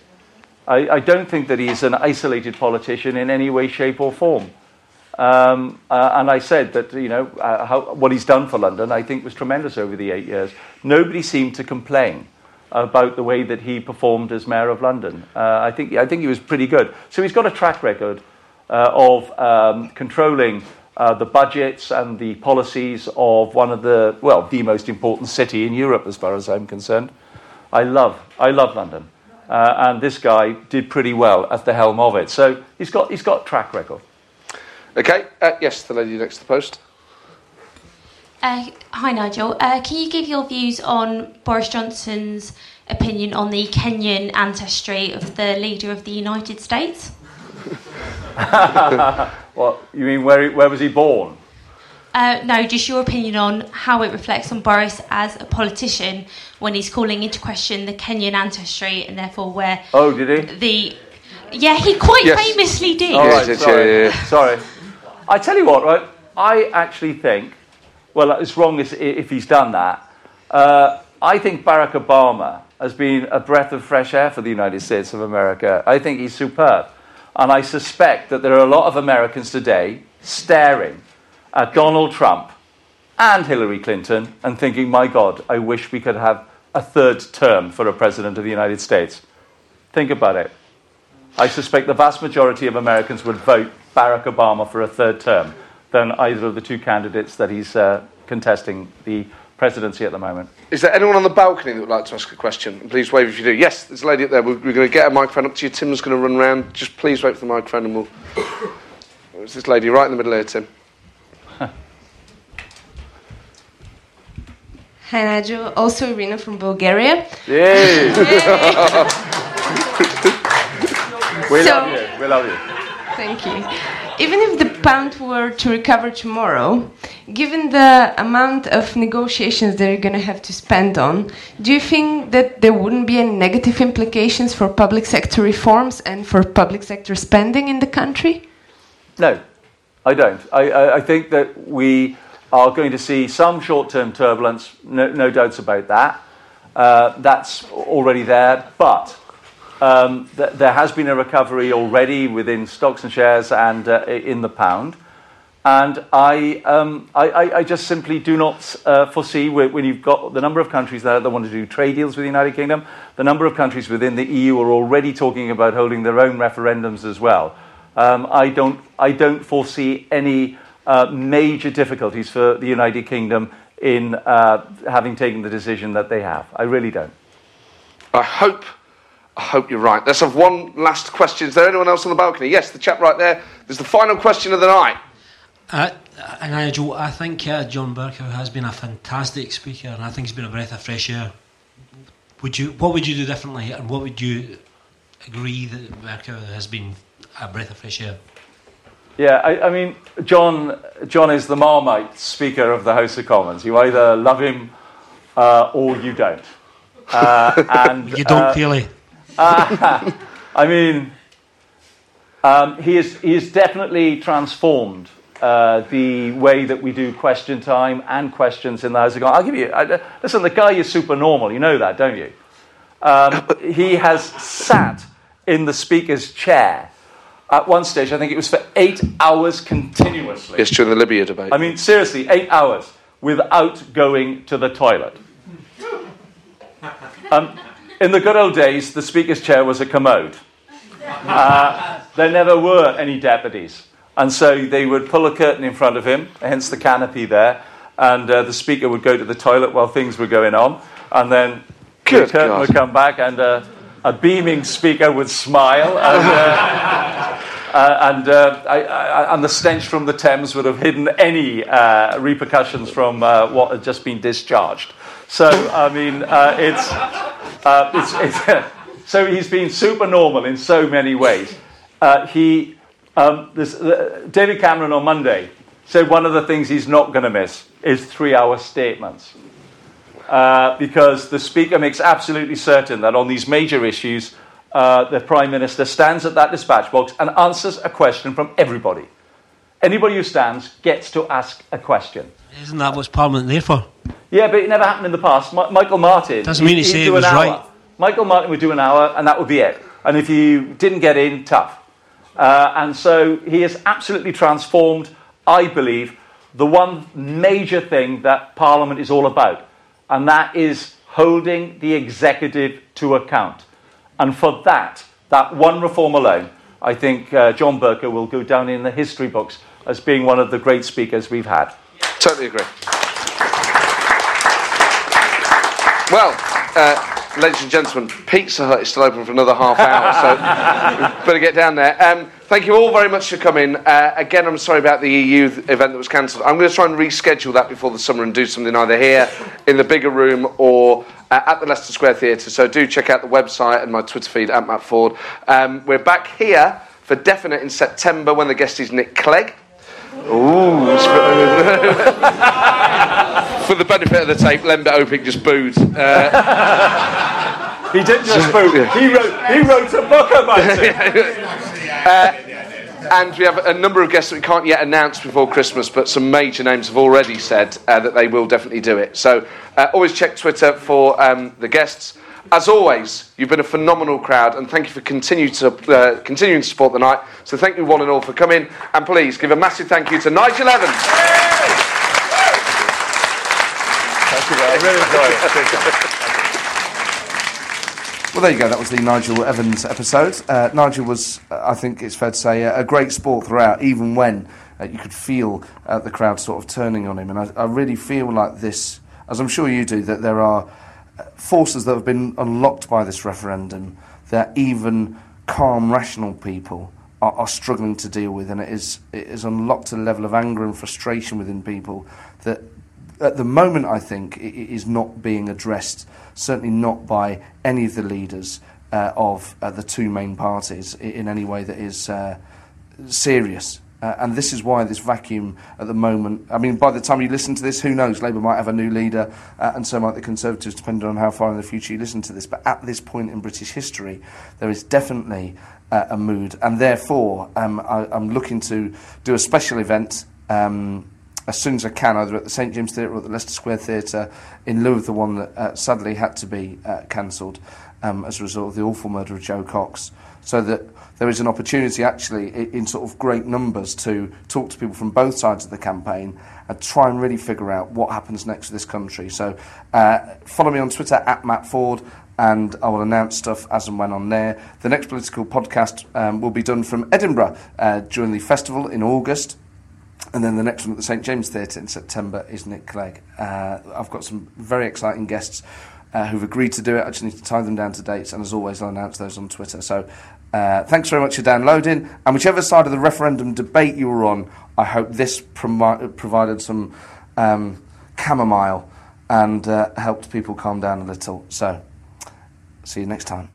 I, I don't think that he's an isolated politician in any way, shape, or form. Um, uh, and I said that, you know, uh, how, what he's done for London, I think, was tremendous over the eight years. Nobody seemed to complain about the way that he performed as mayor of London. Uh, I, think, I think he was pretty good. So he's got a track record uh, of um, controlling uh, the budgets and the policies of one of the, well, the most important city in Europe, as far as I'm concerned. I love, I love London. Uh, and this guy did pretty well at the helm of it. So he's got, he's got track record. Okay, uh, yes, the lady next to the post. Uh, hi, Nigel. Uh, can you give your views on Boris Johnson's opinion on the Kenyan ancestry of the leader of the United States? [laughs] what you mean? Where, where was he born? Uh, no, just your opinion on how it reflects on Boris as a politician when he's calling into question the Kenyan ancestry and therefore where. Oh, did he? The yeah, he quite Yes. famously did. All right, yes, sorry. yeah, yeah, yeah. sorry. I tell you what, right? I actually think, well, it's wrong if, if he's done that. Uh, I think Barack Obama has been a breath of fresh air for the United States of America. I think he's superb. And I suspect that there are a lot of Americans today staring at Donald Trump and Hillary Clinton and thinking, my God, I wish we could have a third term for a president of the United States. Think about it. I suspect the vast majority of Americans would vote Barack Obama for a third term than either of the two candidates that he's uh, contesting the presidency at the moment. Is there anyone on the balcony that would like to ask a question? Please wave if you do. Yes, there's a lady up there. We're, we're going to get a microphone up to you. Tim's going to run around. Just please wait for the microphone and we'll. [coughs] There's this lady right in the middle here, Tim. [laughs] Hi, Nigel. Also, Irina from Bulgaria. [laughs] Yay! [laughs] we So- love you. We love you. Thank you. Even if the pound were to recover tomorrow, given the amount of negotiations they're going to have to spend on, do you think that there wouldn't be any negative implications for public sector reforms and for public sector spending in the country? No, I don't. I, I, I think that we are going to see some short term turbulence, no, no doubts about that. Uh, that's already there, but um, th- there has been a recovery already within stocks and shares and uh, in the pound. And I, um, I, I, I just simply do not uh, foresee whe- when you've got the number of countries that, that want to do trade deals with the United Kingdom, the number of countries within the EU are already talking about holding their own referendums as well. Um, I, don't, I don't foresee any uh, major difficulties for the United Kingdom in uh, having taken the decision that they have. I really don't. I hope, I hope you're right. Let's have one last question. Is there anyone else on the balcony? Yes, the chap right there. There's the final question of the night. Uh, and Nigel, I think uh, John Bercow has been a fantastic speaker, and I think he's been a breath of fresh air. Would you? What would you do differently, and what would you agree that Bercow has been a breath of fresh air? Yeah, I, I mean, John, John is the Marmite Speaker of the House of Commons. You either love him uh, or you don't. Uh, and [laughs] You don't uh, really. [laughs] I mean, um, he, is, he is definitely transformed uh, the way that we do question time and questions in the House of Commons. I'll give you, I, listen, the guy is super normal. You know that, don't you? Um, he has sat in the Speaker's chair at one stage, I think it was for eight hours continuously. Yes, during the Libya debate. I mean, seriously, eight hours without going to the toilet. [laughs] Um, in the good old days, the Speaker's chair was a commode. Uh, there never were any deputies. And so they would pull a curtain in front of him, hence the canopy there, and uh, the Speaker would go to the toilet while things were going on, and then Good the curtain God. would come back, and uh, a beaming Speaker would smile, and, uh, [laughs] uh, and, uh, I, I, and the stench from the Thames would have hidden any uh, repercussions from uh, what had just been discharged. So, I mean, uh, it's, uh, it's, it's [laughs] so he's been super normal in so many ways. Uh, he, um, this, uh, David Cameron on Monday said one of the things he's not going to miss is three-hour statements. Uh, because the Speaker makes absolutely certain that on these major issues, uh, the Prime Minister stands at that dispatch box and answers a question from everybody. Anybody who stands gets to ask a question. Isn't that what's Parliament there for? Yeah, but it never happened in the past. Mi- Michael Martin. Doesn't mean he'd- he'd it do an was hour. right. Michael Martin would do an hour, and that would be it. And if you didn't get in, tough. Uh, and so he has absolutely transformed, I believe, the one major thing that Parliament is all about, and that is holding the executive to account. And for that, that one reform alone, I think uh, John Bercow will go down in the history books as being one of the great speakers we've had. Totally agree. Well, uh, ladies and gentlemen, Pizza Hut is still open for another half hour, [laughs] so better get down there. Um, thank you all very much for coming. Uh, again, I'm sorry about the EU th- event that was cancelled. I'm going to try and reschedule that before the summer and do something either here in the bigger room or uh, at the Leicester Square Theatre. So do check out the website and my Twitter feed at Matt Forde. Um, we're back here for definite in September when the guest is Nick Clegg. Ooh. [laughs] [laughs] For the benefit of the tape, Lembit Öpik just booed. Uh, [laughs] he didn't just boo. He wrote, he wrote a book about [laughs] it. uh, and we have a number of guests that we can't yet announce before Christmas, but some major names have already said uh, that they will definitely do it. So uh, always check Twitter for um, the guests. As always, you've been a phenomenal crowd, and thank you for continue to, uh, continuing to support the night. So thank you one and all for coming, and please give a massive thank you to Nigel Evans. Thank you, I really enjoyed it. Well, there you go. That was the Nigel Evans episode. Uh, Nigel was, uh, I think it's fair to say, a, a great sport throughout, even when uh, you could feel uh, the crowd sort of turning on him. And I, I, really feel like this, as I'm sure you do, that there are uh, forces that have been unlocked by this referendum that even calm, rational people are, are struggling to deal with. And it, is, it has unlocked a level of anger and frustration within people that at the moment, I think, it is not being addressed, certainly not by any of the leaders uh, of uh, the two main parties in any way that is uh, serious. Uh, and this is why this vacuum at the moment. I mean, by the time you listen to this, who knows? Labour might have a new leader, uh, and so might the Conservatives, depending on how far in the future you listen to this. But at this point in British history, there is definitely uh, a mood, and therefore, um, I, am looking to do a special event. Um, as soon as I can, either at the St James Theatre or at the Leicester Square Theatre, in lieu of the one that uh, sadly had to be uh, cancelled um, as a result of the awful murder of Jo Cox. So that there is an opportunity, actually, in, in sort of great numbers, to talk to people from both sides of the campaign and try and really figure out what happens next to this country. So uh, follow me on Twitter at Matt Forde and I will announce stuff as and when on there. The next political podcast um, will be done from Edinburgh uh, during the festival in August. And then the next one at the St James Theatre in September is Nick Clegg. Uh, I've got some very exciting guests uh, who've agreed to do it. I just need to tie them down to dates, and as always, I'll announce those on Twitter. So uh, thanks very much for downloading. And whichever side of the referendum debate you were on, I hope this provided some um, chamomile and uh, helped people calm down a little. So see you next time.